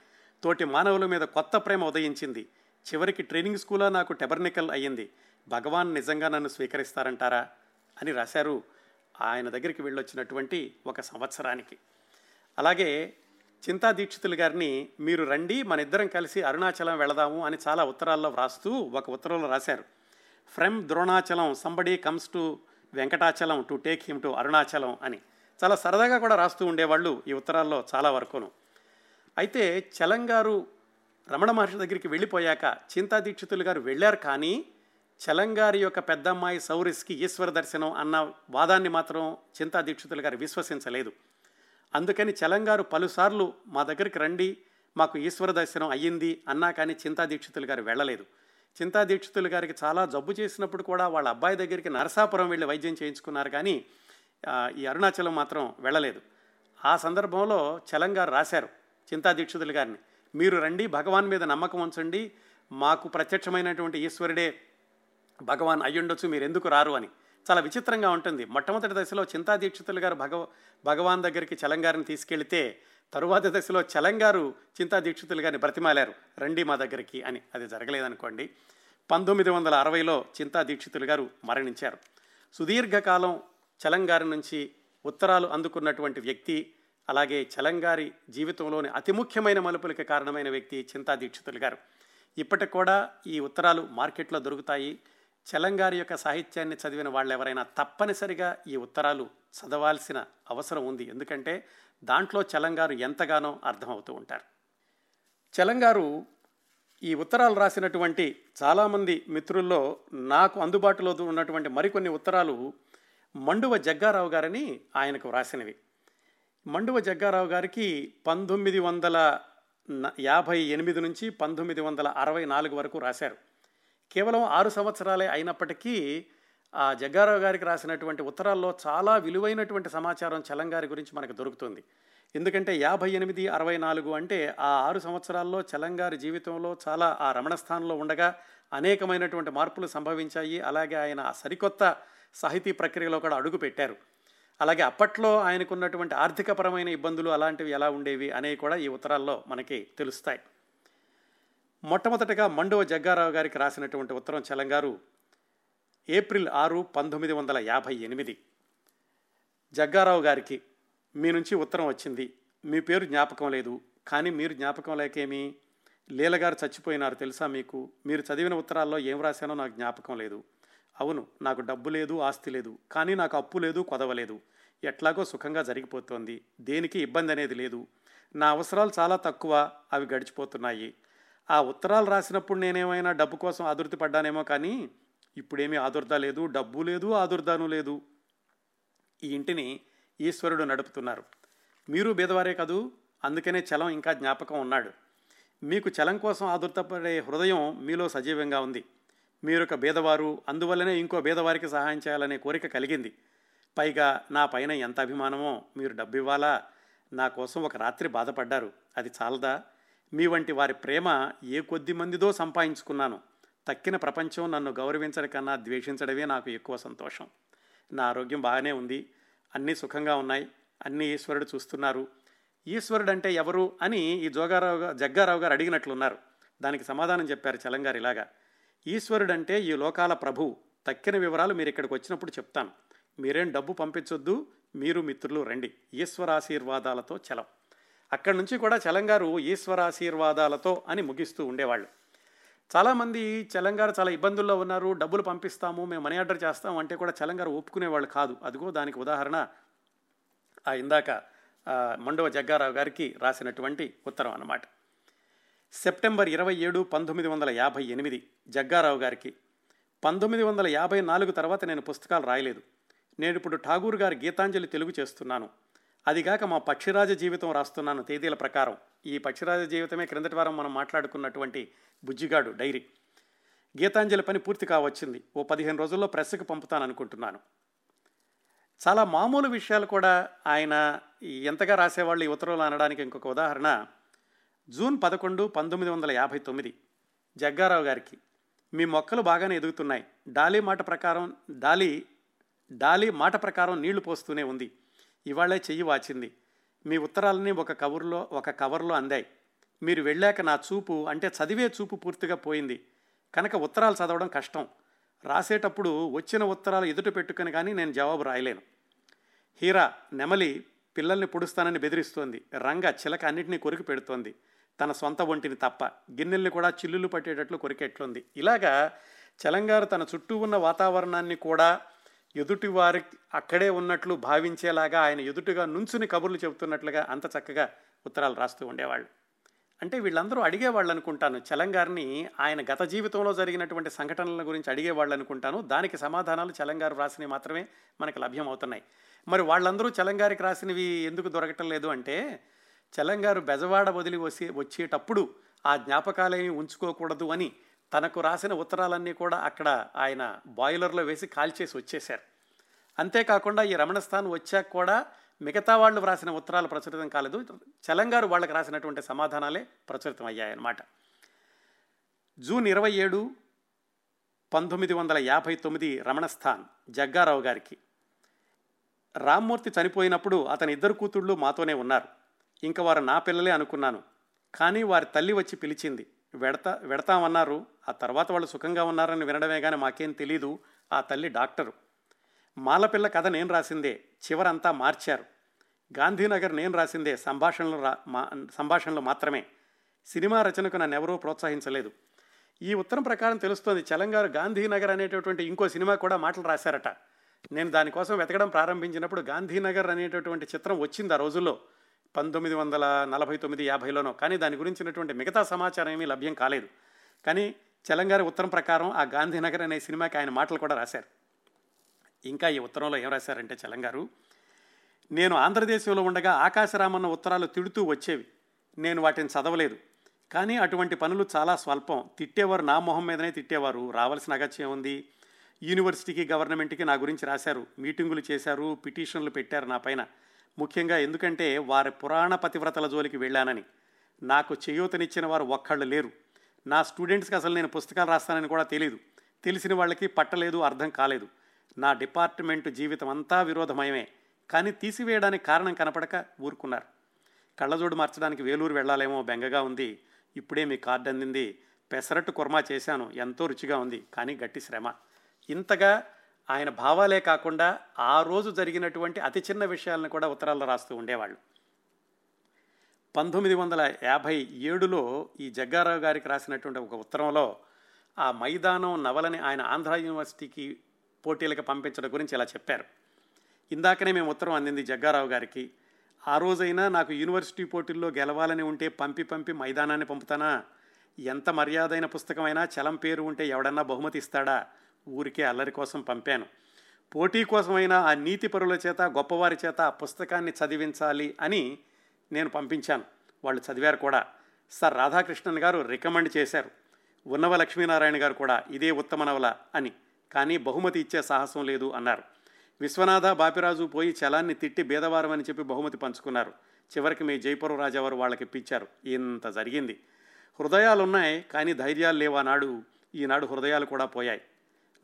తోటి మానవుల మీద కొత్త ప్రేమ ఉదయించింది. చివరికి ట్రైనింగ్ స్కూలా నాకు టెబర్నికల్ అయ్యింది. భగవాన్ నిజంగా నన్ను స్వీకరిస్తారంటారా? అని రాశారు ఆయన దగ్గరికి వెళ్ళొచ్చినటువంటి ఒక సంవత్సరానికి. అలాగే చింతా దీక్షితులు గారిని మీరు రండి మన ఇద్దరం కలిసి అరుణాచలం వెళదాము అని చాలా ఉత్తరాల్లో వ్రాస్తూ ఒక ఉత్తరంలో రాశారు. From Dronachalam somebody comes to Venkatachalam to take him to Arunachalam అని. చాలా సరదాగా కూడా రాస్తూ ఉండేవాళ్ళు ఈ ఉత్తరాల్లో చాలా వరకును. అయితే చలంగారు రమణ మహర్షి దగ్గరికి వెళ్ళిపోయాక చింతా దీక్షితులు గారు వెళ్ళారు కానీ చలంగారి యొక్క పెద్దమ్మాయి సౌరిస్కి ఈశ్వర దర్శనం అన్న వాదాన్ని మాత్రం చింతా దీక్షితులు గారు విశ్వసించలేదు. అందుకని చలంగారు పలుసార్లు మా దగ్గరికి రండి మాకు ఈశ్వర దర్శనం అయ్యింది అన్నా కానీ చింతా దీక్షితులు గారు వెళ్ళలేదు. చింతా దీక్షితులు గారికి చాలా జబ్బు చేసినప్పుడు కూడా వాళ్ళ అబ్బాయి దగ్గరికి నరసాపురం వెళ్ళి వైద్యం చేయించుకున్నారు కానీ ఈ అరుణాచలం మాత్రం వెళ్ళలేదు. ఆ సందర్భంలో చలంగారు రాశారు చింతా దీక్షితులు గారిని మీరు రండి భగవాన్ మీద నమ్మకం ఉంచండి మాకు ప్రత్యక్షమైనటువంటి ఈశ్వరుడే భగవాన్ అయ్యుండొచ్చు మీరు ఎందుకు రారు అని. చాలా విచిత్రంగా ఉంటుంది. మొట్టమొదటి దశలో చింతా దీక్షితులు గారు భగవ భగవాన్ దగ్గరికి చలంగారిని తీసుకెళ్తే తరువాతి దశలో చలంగారు చింతా దీక్షితులు గారిని బ్రతిమాలారు. రండి మా దగ్గరికి అని. అది జరగలేదనుకోండి. పంతొమ్మిది వందల అరవైలో చింతా దీక్షితులు గారు మరణించారు. సుదీర్ఘకాలం చలంగారి నుంచి ఉత్తరాలు అందుకున్నటువంటి వ్యక్తి అలాగే చలంగారి జీవితంలోని అతి ముఖ్యమైన మలుపులకి కారణమైన వ్యక్తి చింతా దీక్షితులు గారు. ఇప్పటికి కూడా ఈ ఉత్తరాలు మార్కెట్లో దొరుకుతాయి. చలంగారి యొక్క సాహిత్యాన్ని చదివిన వాళ్ళు ఎవరైనా తప్పనిసరిగా ఈ ఉత్తరాలు చదవాల్సిన అవసరం ఉంది. ఎందుకంటే దాంట్లో చలంగారు ఎంతగానో అర్థమవుతూ ఉంటారు. చలంగారు ఈ ఉత్తరాలు రాసినటువంటి చాలామంది మిత్రుల్లో నాకు అందుబాటులో ఉన్నటువంటి మరికొన్ని ఉత్తరాలు మండువ జగ్గారావు గారని ఆయనకు వ్రాసినవి మండువ జగ్గారావు గారికి పంతొమ్మిది వందల యాభై ఎనిమిది నుంచి పంతొమ్మిది వందల అరవై నాలుగు వరకు రాశారు. కేవలం ఆరు సంవత్సరాలే అయినప్పటికీ ఆ జగ్గారావు గారికి రాసినటువంటి ఉత్తరాల్లో చాలా విలువైనటువంటి సమాచారం చలంగారి గురించి మనకు దొరుకుతుంది. ఎందుకంటే యాభై ఎనిమిది అరవై నాలుగు అంటే ఆ ఆరు సంవత్సరాల్లో చలంగారి జీవితంలో చాలా ఆ రమణస్థానంలో ఉండగా అనేకమైనటువంటి మార్పులు సంభవించాయి. అలాగే ఆయన సరికొత్త సాహితీ ప్రక్రియలో కూడా అడుగు పెట్టారు. అలాగే అప్పట్లో ఆయనకున్నటువంటి ఆర్థికపరమైన ఇబ్బందులు అలాంటివి ఎలా ఉండేవి అనేవి కూడా ఈ ఉత్తరాల్లో మనకి తెలుస్తాయి. మొట్టమొదటిగా మండవ జగ్గారావు గారికి రాసినటువంటి ఉత్తరం చలంగారు ఏప్రిల్ ఆరు పంతొమ్మిది వందల యాభై ఎనిమిది. జగ్గారావు గారికి మీ నుంచి ఉత్తరం వచ్చింది. మీ పేరు జ్ఞాపకం లేదు. కానీ మీరు జ్ఞాపకం లేకేమి? లీలగారు చచ్చిపోయినారు తెలుసా మీకు? మీరు చదివిన ఉత్తరాల్లో ఏం రాశానో నాకు జ్ఞాపకం లేదు. అవును నాకు డబ్బు లేదు ఆస్తి లేదు. కానీ నాకు అప్పు లేదు కొదవలేదు ఎట్లాగో సుఖంగా జరిగిపోతోంది. దేనికి ఇబ్బంది అనేది లేదు. నా అవసరాలు చాలా తక్కువ అవి గడిచిపోతున్నాయి. ఆ ఉత్తరాలు రాసినప్పుడు నేనేమైనా డబ్బు కోసం ఆదుర్తి పడ్డానేమో కానీ ఇప్పుడేమీ ఆదుర్దా లేదు డబ్బు లేదు ఆదుర్దాను లేదు. ఈ ఇంటిని ఈశ్వరుడు నడుపుతున్నారు. మీరు బీదవారే కదూ? అందుకనే చలం ఇంకా జ్ఞాపకం ఉన్నాడు. మీకు చలం కోసం ఆదుర్తపడే హృదయం మీలో సజీవంగా ఉంది. మీరొక బీదవారు అందువల్లనే ఇంకో బీదవారికి సహాయం చేయాలనే కోరిక కలిగింది. పైగా నా పైన ఎంత అభిమానమో మీరు డబ్బు ఇవ్వాలా నా కోసం ఒక రాత్రి బాధపడ్డారు. అది చాలదా? మీ వంటి వారి ప్రేమ ఏ కొద్ది మందిదో సంపాదించుకున్నాను. తక్కిన ప్రపంచం నన్ను గౌరవించడం కన్నా ద్వేషించడమే నాకు ఎక్కువ సంతోషం. నా ఆరోగ్యం బాగానే ఉంది. అన్నీ సుఖంగా ఉన్నాయి. అన్నీ ఈశ్వరుడు చూస్తున్నారు. ఈశ్వరుడు అంటే ఎవరు అని ఈ జోగారావు జగ్గారావు గారు అడిగినట్లున్నారు. దానికి సమాధానం చెప్పారు చలంగారు ఇలాగా. ఈశ్వరుడు అంటే ఈ లోకాల ప్రభు. తక్కిన వివరాలు మీరు ఇక్కడికి వచ్చినప్పుడు చెప్తాను. మీరేం డబ్బు పంపించొద్దు. మీరు మిత్రులు రండి. ఈశ్వరాశీర్వాదాలతో చలం. అక్కడి నుంచి కూడా చలంగారు ఈశ్వరాశీర్వాదాలతో అని ముగిస్తూ ఉండేవాళ్ళు. చాలామంది చలంగారు చాలా ఇబ్బందుల్లో ఉన్నారు డబ్బులు పంపిస్తాము మేము మనీ ఆర్డర్ చేస్తాము అంటే కూడా చలంగారు ఒప్పుకునేవాళ్ళు కాదు. అదిగో దానికి ఉదాహరణ. ఆ ఇందాక మండవ జగ్గారావు గారికి రాసినటువంటి ఉత్తరం అన్నమాట. సెప్టెంబర్ ఇరవై ఏడు పంతొమ్మిది వందల యాభై ఎనిమిది జగ్గారావు గారికి. పంతొమ్మిది వందల యాభై నాలుగు తర్వాత నేను పుస్తకాలు రాయలేదు. నేను ఇప్పుడు ఠాగూర్ గారి గీతాంజలి తెలుగు చేస్తున్నాను. అదిగాక మా పక్షిరాజ జీవితం రాస్తున్నాను తేదీల ప్రకారం. ఈ పక్షిరాజ జీవితమే క్రిందటి వారం మనం మాట్లాడుకున్నటువంటి బుజ్జిగాడు డైరీ. గీతాంజలి పని పూర్తి కావచ్చింది. ఓ పదిహేను రోజుల్లో ప్రెస్కి పంపుతాను అనుకుంటున్నాను. చాలా మామూలు విషయాలు కూడా ఆయన ఎంతగా రాసేవాళ్ళు ఈ ఉత్తర్వులు అనడానికి ఇంకొక ఉదాహరణ. జూన్ పదకొండు పంతొమ్మిది వందల యాభై తొమ్మిది. జగ్గారావు గారికి. మీ మొక్కలు బాగానే ఎదుగుతున్నాయి. డాలీ మాట ప్రకారం డాలీ డాలీ మాట ప్రకారం నీళ్ళు పోస్తూనే ఉంది. ఇవాళే చెయ్యి వాచింది. మీ ఉత్తరాలని ఒక కవర్లో ఒక కవర్లో అందాయి. మీరు వెళ్ళాక నా చూపు అంటే చదివే చూపు పూర్తిగా పోయింది. కనుక ఉత్తరాలు చదవడం కష్టం. రాసేటప్పుడు వచ్చిన ఉత్తరాలు ఎదుట పెట్టుకుని కానీ నేను జవాబు రాయలేను. హీరా నెమలి పిల్లల్ని పొడుస్తానని బెదిరిస్తోంది. రంగ చిలక అన్నింటినీ కొరికి పెడుతోంది. తన సొంత ఒంటిని తప్ప గిన్నెల్ని కూడా చిల్లులు పట్టేటట్లు కొరికెట్లుంది. ఇలాగా చలంగారు తన చుట్టూ ఉన్న వాతావరణాన్ని కూడా ఎదుటి వారికి అక్కడే ఉన్నట్లు భావించేలాగా ఆయన ఎదుటిగా నుంచుని కబుర్లు చెబుతున్నట్లుగా అంత చక్కగా ఉత్తరాలు రాస్తూ ఉండేవాళ్ళు. అంటే వీళ్ళందరూ అడిగేవాళ్ళు అనుకుంటాను చలంగారిని ఆయన గత జీవితంలో జరిగినటువంటి సంఘటనల గురించి అడిగేవాళ్ళు అనుకుంటాను దానికి సమాధానాలు చలంగారు రాసినవి మాత్రమే మనకు లభ్యం అవుతున్నాయి మరి వాళ్ళందరూ చలంగారికి రాసినవి ఎందుకు దొరకటం లేదు అంటే చలంగారు బెజవాడ వదిలి వచ్చి వచ్చేటప్పుడు ఆ జ్ఞాపకాలేమి ఉంచుకోకూడదు అని తనకు రాసిన ఉత్తరాలన్నీ కూడా అక్కడ ఆయన బాయిలర్లో వేసి కాల్చేసి వచ్చేశారు. అంతేకాకుండా ఈ రమణస్థాన్ వచ్చాక కూడా మిగతా వాళ్ళు వ్రాసిన ఉత్తరాలు ప్రచురితం కాలేదు. చలంగారు వాళ్ళకి రాసినటువంటి సమాధానాలే ప్రచురితం అయ్యాయన్నమాట. జూన్ ఇరవై ఏడు పంతొమ్మిది వందల యాభై తొమ్మిది రమణస్థాన్ జగ్గారావు గారికి. రామ్మూర్తి చనిపోయినప్పుడు అతని ఇద్దరు కూతుళ్ళు మాతోనే ఉన్నారు. ఇంక వారు నా పిల్లలే అనుకున్నాను. కానీ వారి తల్లి వచ్చి పిలిచింది వెడతా వెడతామన్నారు. ఆ తర్వాత వాళ్ళు సుఖంగా ఉన్నారని వినడమే కానీ మాకేం తెలీదు. ఆ తల్లి డాక్టరు. మాలపిల్ల కథ నేను రాసిందే చివరంతా మార్చారు. గాంధీనగర్ నేను రాసిందే సంభాషణలు రా మా సంభాషణలు మాత్రమే. సినిమా రచనకు నన్ను ఎవరూ ప్రోత్సహించలేదు. ఈ ఉత్తరం ప్రకారం తెలుస్తోంది చలంగారు గాంధీనగర్ అనేటటువంటి ఇంకో సినిమా కూడా మాటలు రాశారట. నేను దానికోసం వెతకడం ప్రారంభించినప్పుడు గాంధీనగర్ అనేటటువంటి చిత్రం వచ్చింది ఆ రోజుల్లో. పంతొమ్మిది వందల నలభై తొమ్మిది యాభైలోనో. కానీ దాని గురించినటువంటి మిగతా సమాచారం ఏమీ లభ్యం కాలేదు. కానీ చలంగారి ఉత్తరం ప్రకారం ఆ గాంధీనగర్ అనే సినిమాకి ఆయన మాటలు కూడా రాశారు. ఇంకా ఈ ఉత్తరంలో ఏం రాశారంటే చలంగారు నేను ఆంధ్రదేశంలో ఉండగా ఆకాశరామన్న ఉత్తరాలు తిడుతూ వచ్చేవి. నేను వాటిని చదవలేదు. కానీ అటువంటి పనులు చాలా స్వల్పం. తిట్టేవారు నా మొహం మీదనే తిట్టేవారు. రావాల్సిన అగత్యం ఉంది. యూనివర్సిటీకి గవర్నమెంట్కి నా గురించి రాశారు. మీటింగులు చేశారు. పిటిషన్లు పెట్టారు నా పైన. ముఖ్యంగా ఎందుకంటే వారి పురాణ పతివ్రతల జోలికి వెళ్ళానని. నాకు చేయూతనిచ్చిన వారు ఒక్కళ్ళు లేరు. నా స్టూడెంట్స్కి అసలు నేను పుస్తకాలు రాస్తానని కూడా తెలియదు తెలిసిన వాళ్ళకి పట్టలేదు అర్థం కాలేదు. నా డిపార్ట్మెంట్ జీవితం అంతా విరోధమయమే. కానీ తీసివేయడానికి కారణం కనపడక ఊరుకున్నారు. కళ్ళజోడు మార్చడానికి వేలూరు వెళ్ళాలేమో బెంగగా ఉంది. ఇప్పుడే మీ కార్డు అందింది. పెసరట్టు కుర్మా చేశాను. ఎంతో రుచిగా ఉంది. కానీ గట్టి శ్రమ. ఇంతగా ఆయన భావాలే కాకుండా ఆ రోజు జరిగినటువంటి అతి చిన్న విషయాలను కూడా ఉత్తరాల్లో రాస్తూ ఉండేవాళ్ళు. పంతొమ్మిది వందల యాభై ఏడులో ఈ జగ్గారావు గారికి రాసినటువంటి ఒక ఉత్తరంలో ఆ మైదానం నవలని ఆయన ఆంధ్ర యూనివర్సిటీకి పోటీలకు పంపించడం గురించి ఇలా చెప్పారు. ఇందాకనే మేము ఉత్తరం అందింది జగ్గారావు గారికి ఆ రోజైనా నాకు యూనివర్సిటీ పోటీల్లో గెలవాలని ఉంటే పంపి పంపి మైదానాన్ని పంపుతానా? ఎంత మర్యాదైన పుస్తకమైనా చలం పేరు ఉంటే ఎవడన్నా బహుమతి ఇస్తాడా? ఊరికే అల్లరి కోసం పంపాను. పోటీ కోసమైనా ఆ నీతి పరుల చేత గొప్పవారి చేత ఆ పుస్తకాన్ని చదివించాలి అని నేను పంపించాను. వాళ్ళు చదివారు కూడా. సార్ రాధాకృష్ణన్ గారు రికమెండ్ చేశారు. ఉన్నవ లక్ష్మీనారాయణ గారు కూడా ఇదే ఉత్తమ నవల అని. కానీ బహుమతి ఇచ్చే సాహసం లేదు అన్నారు. విశ్వనాథ బాపిరాజు పోయి చలాన్ని తిట్టి బేదవారం అని చెప్పి బహుమతి పంచుకున్నారు. చివరికి మీ జైపురం రాజావారు వాళ్ళకి ఇప్పించారు. ఇంత జరిగింది. హృదయాలున్నాయి కానీ ధైర్యాలు లేవు ఆనాడు. ఈనాడు హృదయాలు కూడా పోయాయి.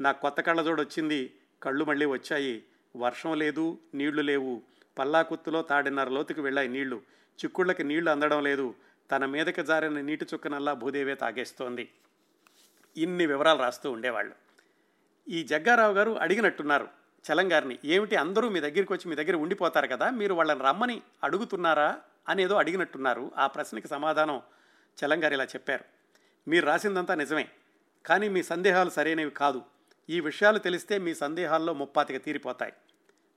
నాకు కొత్త కళ్ళజోడు వచ్చింది. కళ్ళు మళ్ళీ వచ్చాయి. వర్షం లేదు నీళ్ళు లేవు. పల్లాకుత్తులో తాడిన్నర లోతుకు వెళ్ళాయి నీళ్ళు. చిక్కుళ్ళకి నీళ్ళు అందడం లేదు. తన మీదకి జారిన నీటి చుక్కనల్లా భూదేవే తాగేస్తోంది. ఇన్ని వివరాలు రాస్తూ ఉండేవాళ్ళు. ఈ జగ్గారావు గారు అడిగినట్టున్నారు. చలంగారిని ఏమిటి అందరూ మీ దగ్గరికి వచ్చి మీ దగ్గర ఉండిపోతారు కదా? మీరు వాళ్ళని రమ్మని అడుగుతున్నారా? అనేదో అడిగినట్టున్నారు. ఆ ప్రశ్నకి సమాధానం చలంగారు ఇలా చెప్పారు. మీరు రాసిందంతా నిజమే. కానీ మీ సందేహాలు సరైనవి కాదు. ఈ విషయాలు తెలిస్తే మీ సందేహాల్లో ముప్పాతిక తీరిపోతాయి.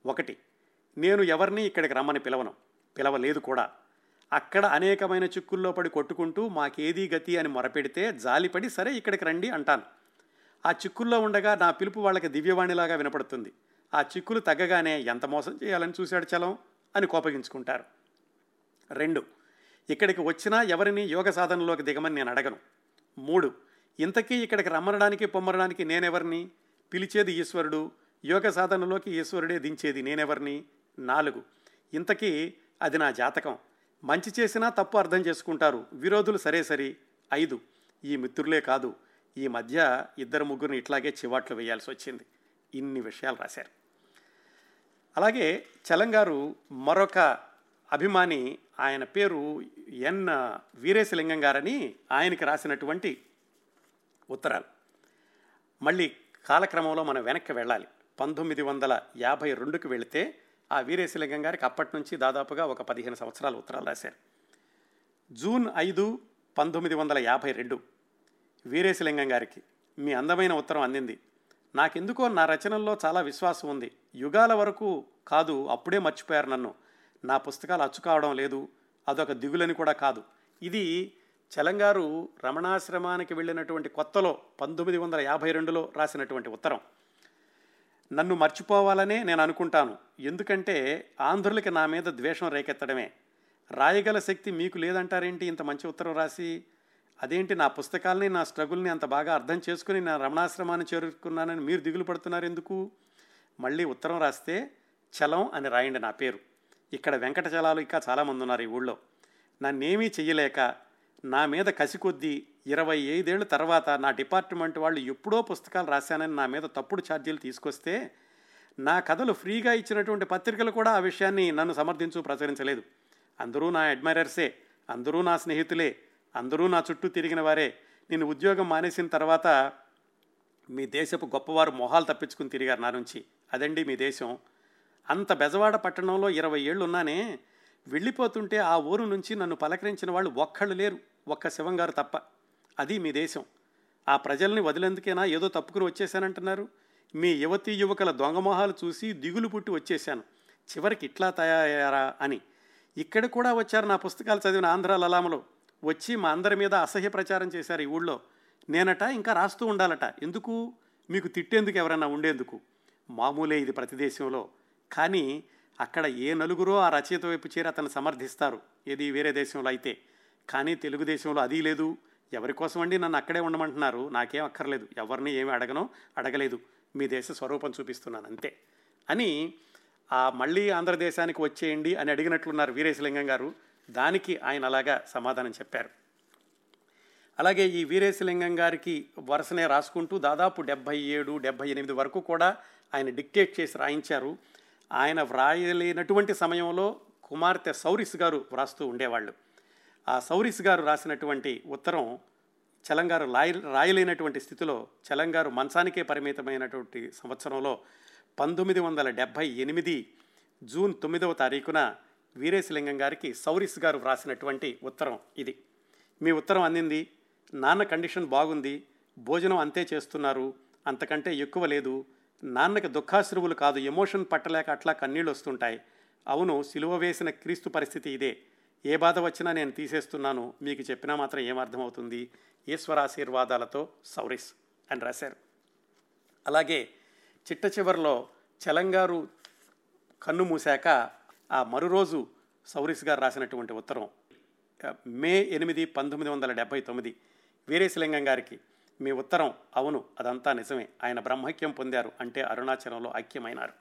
ఒకటి నేను ఎవరిని ఇక్కడికి రమ్మని పిలవను. పిలవలేదు కూడా. అక్కడ అనేకమైన చిక్కుల్లో పడి కొట్టుకుంటూ మాకేదీ గతి అని మొరపెడితే జాలిపడి సరే ఇక్కడికి రండి అంటాను. ఆ చిక్కుల్లో ఉండగా నా పిలుపు వాళ్ళకి దివ్యవాణిలాగా వినపడుతుంది. ఆ చిక్కులు తగ్గగానే ఎంత మోసం చేయాలని చూశాడు చలం అని కోపగించుకుంటారు. రెండు ఇక్కడికి వచ్చినా ఎవరిని యోగ సాధనలోకి దిగమని నేను అడగను. మూడు ఇంతకీ ఇక్కడికి రమ్మనడానికి పొమ్మరడానికి నేనెవరిని? పిలిచేది ఈశ్వరుడు యోగ సాధనలోకి ఈశ్వరుడే దించేది నేనెవరిని? నాలుగు. ఇంతకీ అది నా జాతకం. మంచి చేసినా తప్పు అర్థం చేసుకుంటారు. విరోధులు సరే సరి. ఐదు. ఈ మిత్రులే కాదు. ఈ మధ్య ఇద్దరు ముగ్గురిని ఇట్లాగే చివాట్లు వేయాల్సి వచ్చింది. ఇన్ని విషయాలు రాశారు. అలాగే చలంగారు మరొక అభిమాని ఆయన పేరు ఎన్ వీరేశలింగం గారని ఆయనకి రాసినటువంటి ఉత్తరాలు. మళ్ళీ కాలక్రమంలో మనం వెనక్కి వెళ్ళాలి. పంతొమ్మిది వందల యాభై రెండుకి వెళితే ఆ వీరేశలింగం గారికి అప్పటి నుంచి దాదాపుగా ఒక పదిహేను సంవత్సరాలు ఉత్తరాలు రాశారు. జూన్ ఐదు పంతొమ్మిది వందల యాభై రెండు వీరేశలింగం గారికి మీ అందమైన ఉత్తరం అందింది. నాకెందుకో నా రచనల్లో చాలా విశ్వాసం ఉంది. యుగాల వరకు కాదు అప్పుడే మర్చిపోయారు నన్ను. నా పుస్తకాలు అచ్చు కావడం లేదు అదొక దిగులని కూడా కాదు. ఇది చలంగారు రమణాశ్రమానికి వెళ్ళినటువంటి కొత్తలో పంతొమ్మిది వందల యాభై రెండులో రాసినటువంటి ఉత్తరం. నన్ను మర్చిపోవాలనే నేను అనుకుంటాను. ఎందుకంటే ఆంధ్రులకి నా మీద ద్వేషం రేకెత్తడమే. రాయగల శక్తి మీకు లేదంటారేంటి ఇంత మంచి ఉత్తరం రాసి? అదేంటి నా పుస్తకాలని నా స్ట్రగుల్ని అంత బాగా అర్థం చేసుకుని నా రమణాశ్రమాన్ని చేరుకున్నానని మీరు దిగులు పడుతున్నారు ఎందుకు? మళ్ళీ ఉత్తరం రాస్తే చలం అని రాయండి నా పేరు. ఇక్కడ వెంకట చలాలు ఇంకా చాలామంది ఉన్నారు ఈ ఊళ్ళో. నన్నేమీ చెయ్యలేక నా మీద కసి కొద్దీ ఇరవై ఐదేళ్ళ తర్వాత నా డిపార్ట్మెంట్ వాళ్ళు ఎప్పుడో పుస్తకాలు రాశానని నా మీద తప్పుడు ఛార్జీలు తీసుకొస్తే నా కథలు ఫ్రీగా ఇచ్చినటువంటి పత్రికలు కూడా ఆ విషయాన్ని నన్ను సమర్థించు ప్రచురించలేదు. అందరూ నా అడ్మైరర్సే అందరూ నా స్నేహితులే అందరూ నా చుట్టూ తిరిగిన వారే. నేను ఉద్యోగం మానేసిన తర్వాత మీ దేశపు గొప్పవారు మొహాలు తప్పించుకుని తిరిగారు నా నుంచి. అదండి మీ దేశం. అంత బెజవాడ పట్టణంలో ఇరవై ఏళ్ళు ఉన్నానే వెళ్ళిపోతుంటే ఆ ఊరు నుంచి నన్ను పలకరించిన వాళ్ళు ఒక్కళ్ళు లేరు ఒక్క శివంగారు తప్ప. అది మీ దేశం. ఆ ప్రజల్ని వదిలేందుకేనా ఏదో తప్పుకుని వచ్చేసానంటున్నారు మీ యువతీ యువకుల దొంగమొహాలు చూసి దిగులు పుట్టి వచ్చేసాను చివరికి ఇట్లా తయారయ్యారా అని. ఇక్కడ కూడా వచ్చారు నా పుస్తకాలు చదివిన ఆంధ్ర లలామలో. వచ్చి మా అందరి మీద అసహ్య ప్రచారం చేశారు ఈ ఊళ్ళో. నేనట ఇంకా రాస్తూ ఉండాలట. ఎందుకు? మీకు తిట్టేందుకు ఎవరైనా ఉండేందుకు? మామూలే ఇది ప్రతి దేశంలో. కానీ అక్కడ ఏ నలుగురో ఆ రచయిత వైపు చేరి అతను సమర్థిస్తారు. ఏది వేరే దేశంలో అయితే. కానీ తెలుగుదేశంలో అది లేదు. ఎవరి కోసం అండి నన్ను అక్కడే ఉండమంటున్నారు? నాకేం అక్కర్లేదు. ఎవరిని ఏమి అడగనో అడగలేదు. మీ దేశ స్వరూపం చూపిస్తున్నాను అంతే. అని ఆ మళ్ళీ ఆంధ్రదేశానికి వచ్చేయండి అని అడిగినట్లున్నారు వీరేశలింగం గారు. దానికి ఆయన అలాగా సమాధానం చెప్పారు. అలాగే ఈ వీరేశలింగం గారికి వరుసనే రాసుకుంటూ దాదాపు డెబ్భై ఏడు డెబ్భై ఎనిమిది వరకు కూడా ఆయన డిక్టేట్ చేసి రాయించారు. ఆయన వ్రాయలేనటువంటి సమయంలో కుమార్తె సౌరిస్ గారు వ్రాస్తూ ఉండేవాళ్ళు. ఆ సౌరిస్ గారు రాసినటువంటి ఉత్తరం చలంగారు రాయ రాయలేనటువంటి స్థితిలో చలంగారు మంచానికే పరిమితమైనటువంటి సంవత్సరంలో పంతొమ్మిది వందల డెబ్భై ఎనిమిది జూన్ తొమ్మిదవ తారీఖున వీరేశలింగం గారికి సౌరిస్ గారు వ్రాసినటువంటి ఉత్తరం ఇది. మీ ఉత్తరం అందింది నాన్న కండిషన్ బాగుంది భోజనం అంతే చేస్తున్నారు అంతకంటే ఎక్కువ లేదు నాన్నకి దుఃఖాశ్రువులు కాదు ఎమోషన్ పట్టలేక అట్లా కన్నీళ్ళు వస్తుంటాయి అవును సిలువ వేసిన క్రీస్తు పరిస్థితి ఇదే. ఏ బాధ వచ్చినా నేను తీసేస్తున్నాను. మీకు చెప్పినా మాత్రం ఏమర్థమవుతుంది ఈశ్వరాశీర్వాదాలతో సౌరిస్ అని రాశారు. అలాగే చిట్ట చివరిలో చలంగారు కన్ను మూసాక ఆ మరురోజు సౌరిస్ గారు రాసినటువంటి ఉత్తరం మే ఎనిమిది పంతొమ్మిది వందల డెబ్బై తొమ్మిది వీరేశలింగం గారికి మీ ఉత్తరం అవును అదంతా నిజమే. ఆయన బ్రహ్మక్యం పొందారు. అంటే అరుణాచలంలో ఐక్యమైనారు.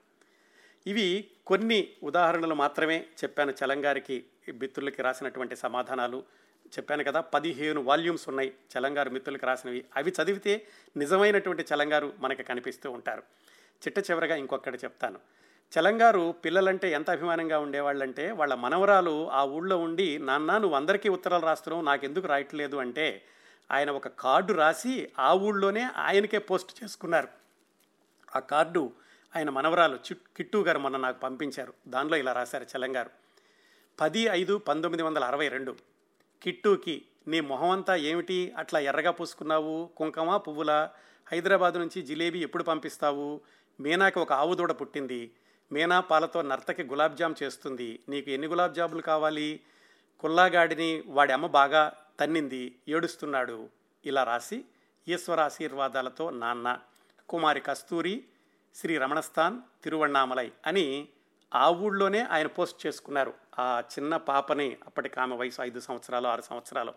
ఇవి కొన్ని ఉదాహరణలు మాత్రమే చెప్పాను చలంగారికి మిత్రులకి రాసినటువంటి సమాధానాలు. చెప్పాను కదా పదిహేను వాల్యూమ్స్ ఉన్నాయి చలంగారు మిత్రులకు రాసినవి. అవి చదివితే నిజమైనటువంటి చలంగారు మనకి కనిపిస్తూ ఉంటారు. చిట్ట చివరగా ఇంకొకటి చెప్తాను. చలంగారు పిల్లలంటే ఎంత అభిమానంగా ఉండేవాళ్ళంటే వాళ్ళ మనవరాలు ఆ ఊళ్ళో ఉండి నాన్న నువ్వు అందరికీ ఉత్తరాలు రాస్తున్నావు నాకెందుకు రాయట్లేదు? అంటే ఆయన ఒక కార్డు రాసి ఆ ఊళ్ళోనే ఆయనకే పోస్ట్ చేసుకున్నారు. ఆ కార్డు ఆయన మనవరాలు చి కిట్టు గారు మొన్న నాకు పంపించారు. దానిలో ఇలా రాశారు చలంగారు పది ఐదు పంతొమ్మిది వందల అరవై రెండు. కిట్టుకి నీ మొహం అంతా ఏమిటి? అట్లా ఎర్రగా పూసుకున్నావు? కుంకుమ పువ్వుల? హైదరాబాద్ నుంచి జిలేబీ ఎప్పుడు పంపిస్తావు? మీనాకి ఒక ఆవు దూడ పుట్టింది. మీనా పాలతో నర్తకి గులాబ్ జామ్ చేస్తుంది. నీకు ఎన్ని గులాబ్ జాములు కావాలి? కుల్లాగాడిని వాడి అమ్మ బాగా తన్నింది ఏడుస్తున్నాడు ఇలా రాసి ఈశ్వర ఆశీర్వాదాలతో నాన్న కుమారి కస్తూరి శ్రీ రమణస్థాన్ తిరువణామలై అని ఆ ఊళ్ళోనే ఆయన పోస్ట్ చేసుకున్నారు. ఆ చిన్న పాపని అప్పటికి ఆమె వయసు ఐదు సంవత్సరాలు ఆరు సంవత్సరాలు.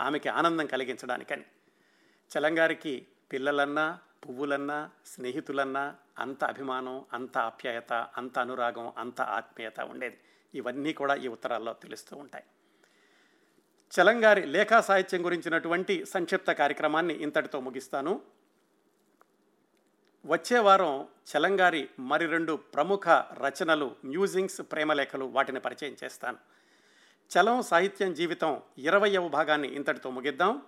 ఆమెకి ఆనందం కలిగించడానికని. చలంగారికి పిల్లలన్నా పువ్వులన్నా స్నేహితులన్నా అంత అభిమానం అంత ఆప్యాయత అంత అనురాగం అంత ఆత్మీయత ఉండేది. ఇవన్నీ కూడా ఈ ఉత్తరాల్లో తెలుస్తూ ఉంటాయి. చలంగారి లేఖా సాహిత్యం గురించినటువంటి సంక్షిప్త కార్యక్రమాన్ని ఇంతటితో ముగిస్తాను. వచ్చే వారం చలంగారి మరి రెండు ప్రముఖ రచనలు మ్యూజింగ్స్ ప్రేమలేఖలు వాటిని పరిచయం చేస్తాను. చలం సాహిత్యం జీవితం ఇరవయవ భాగాన్ని ఇంతటితో ముగిద్దాం.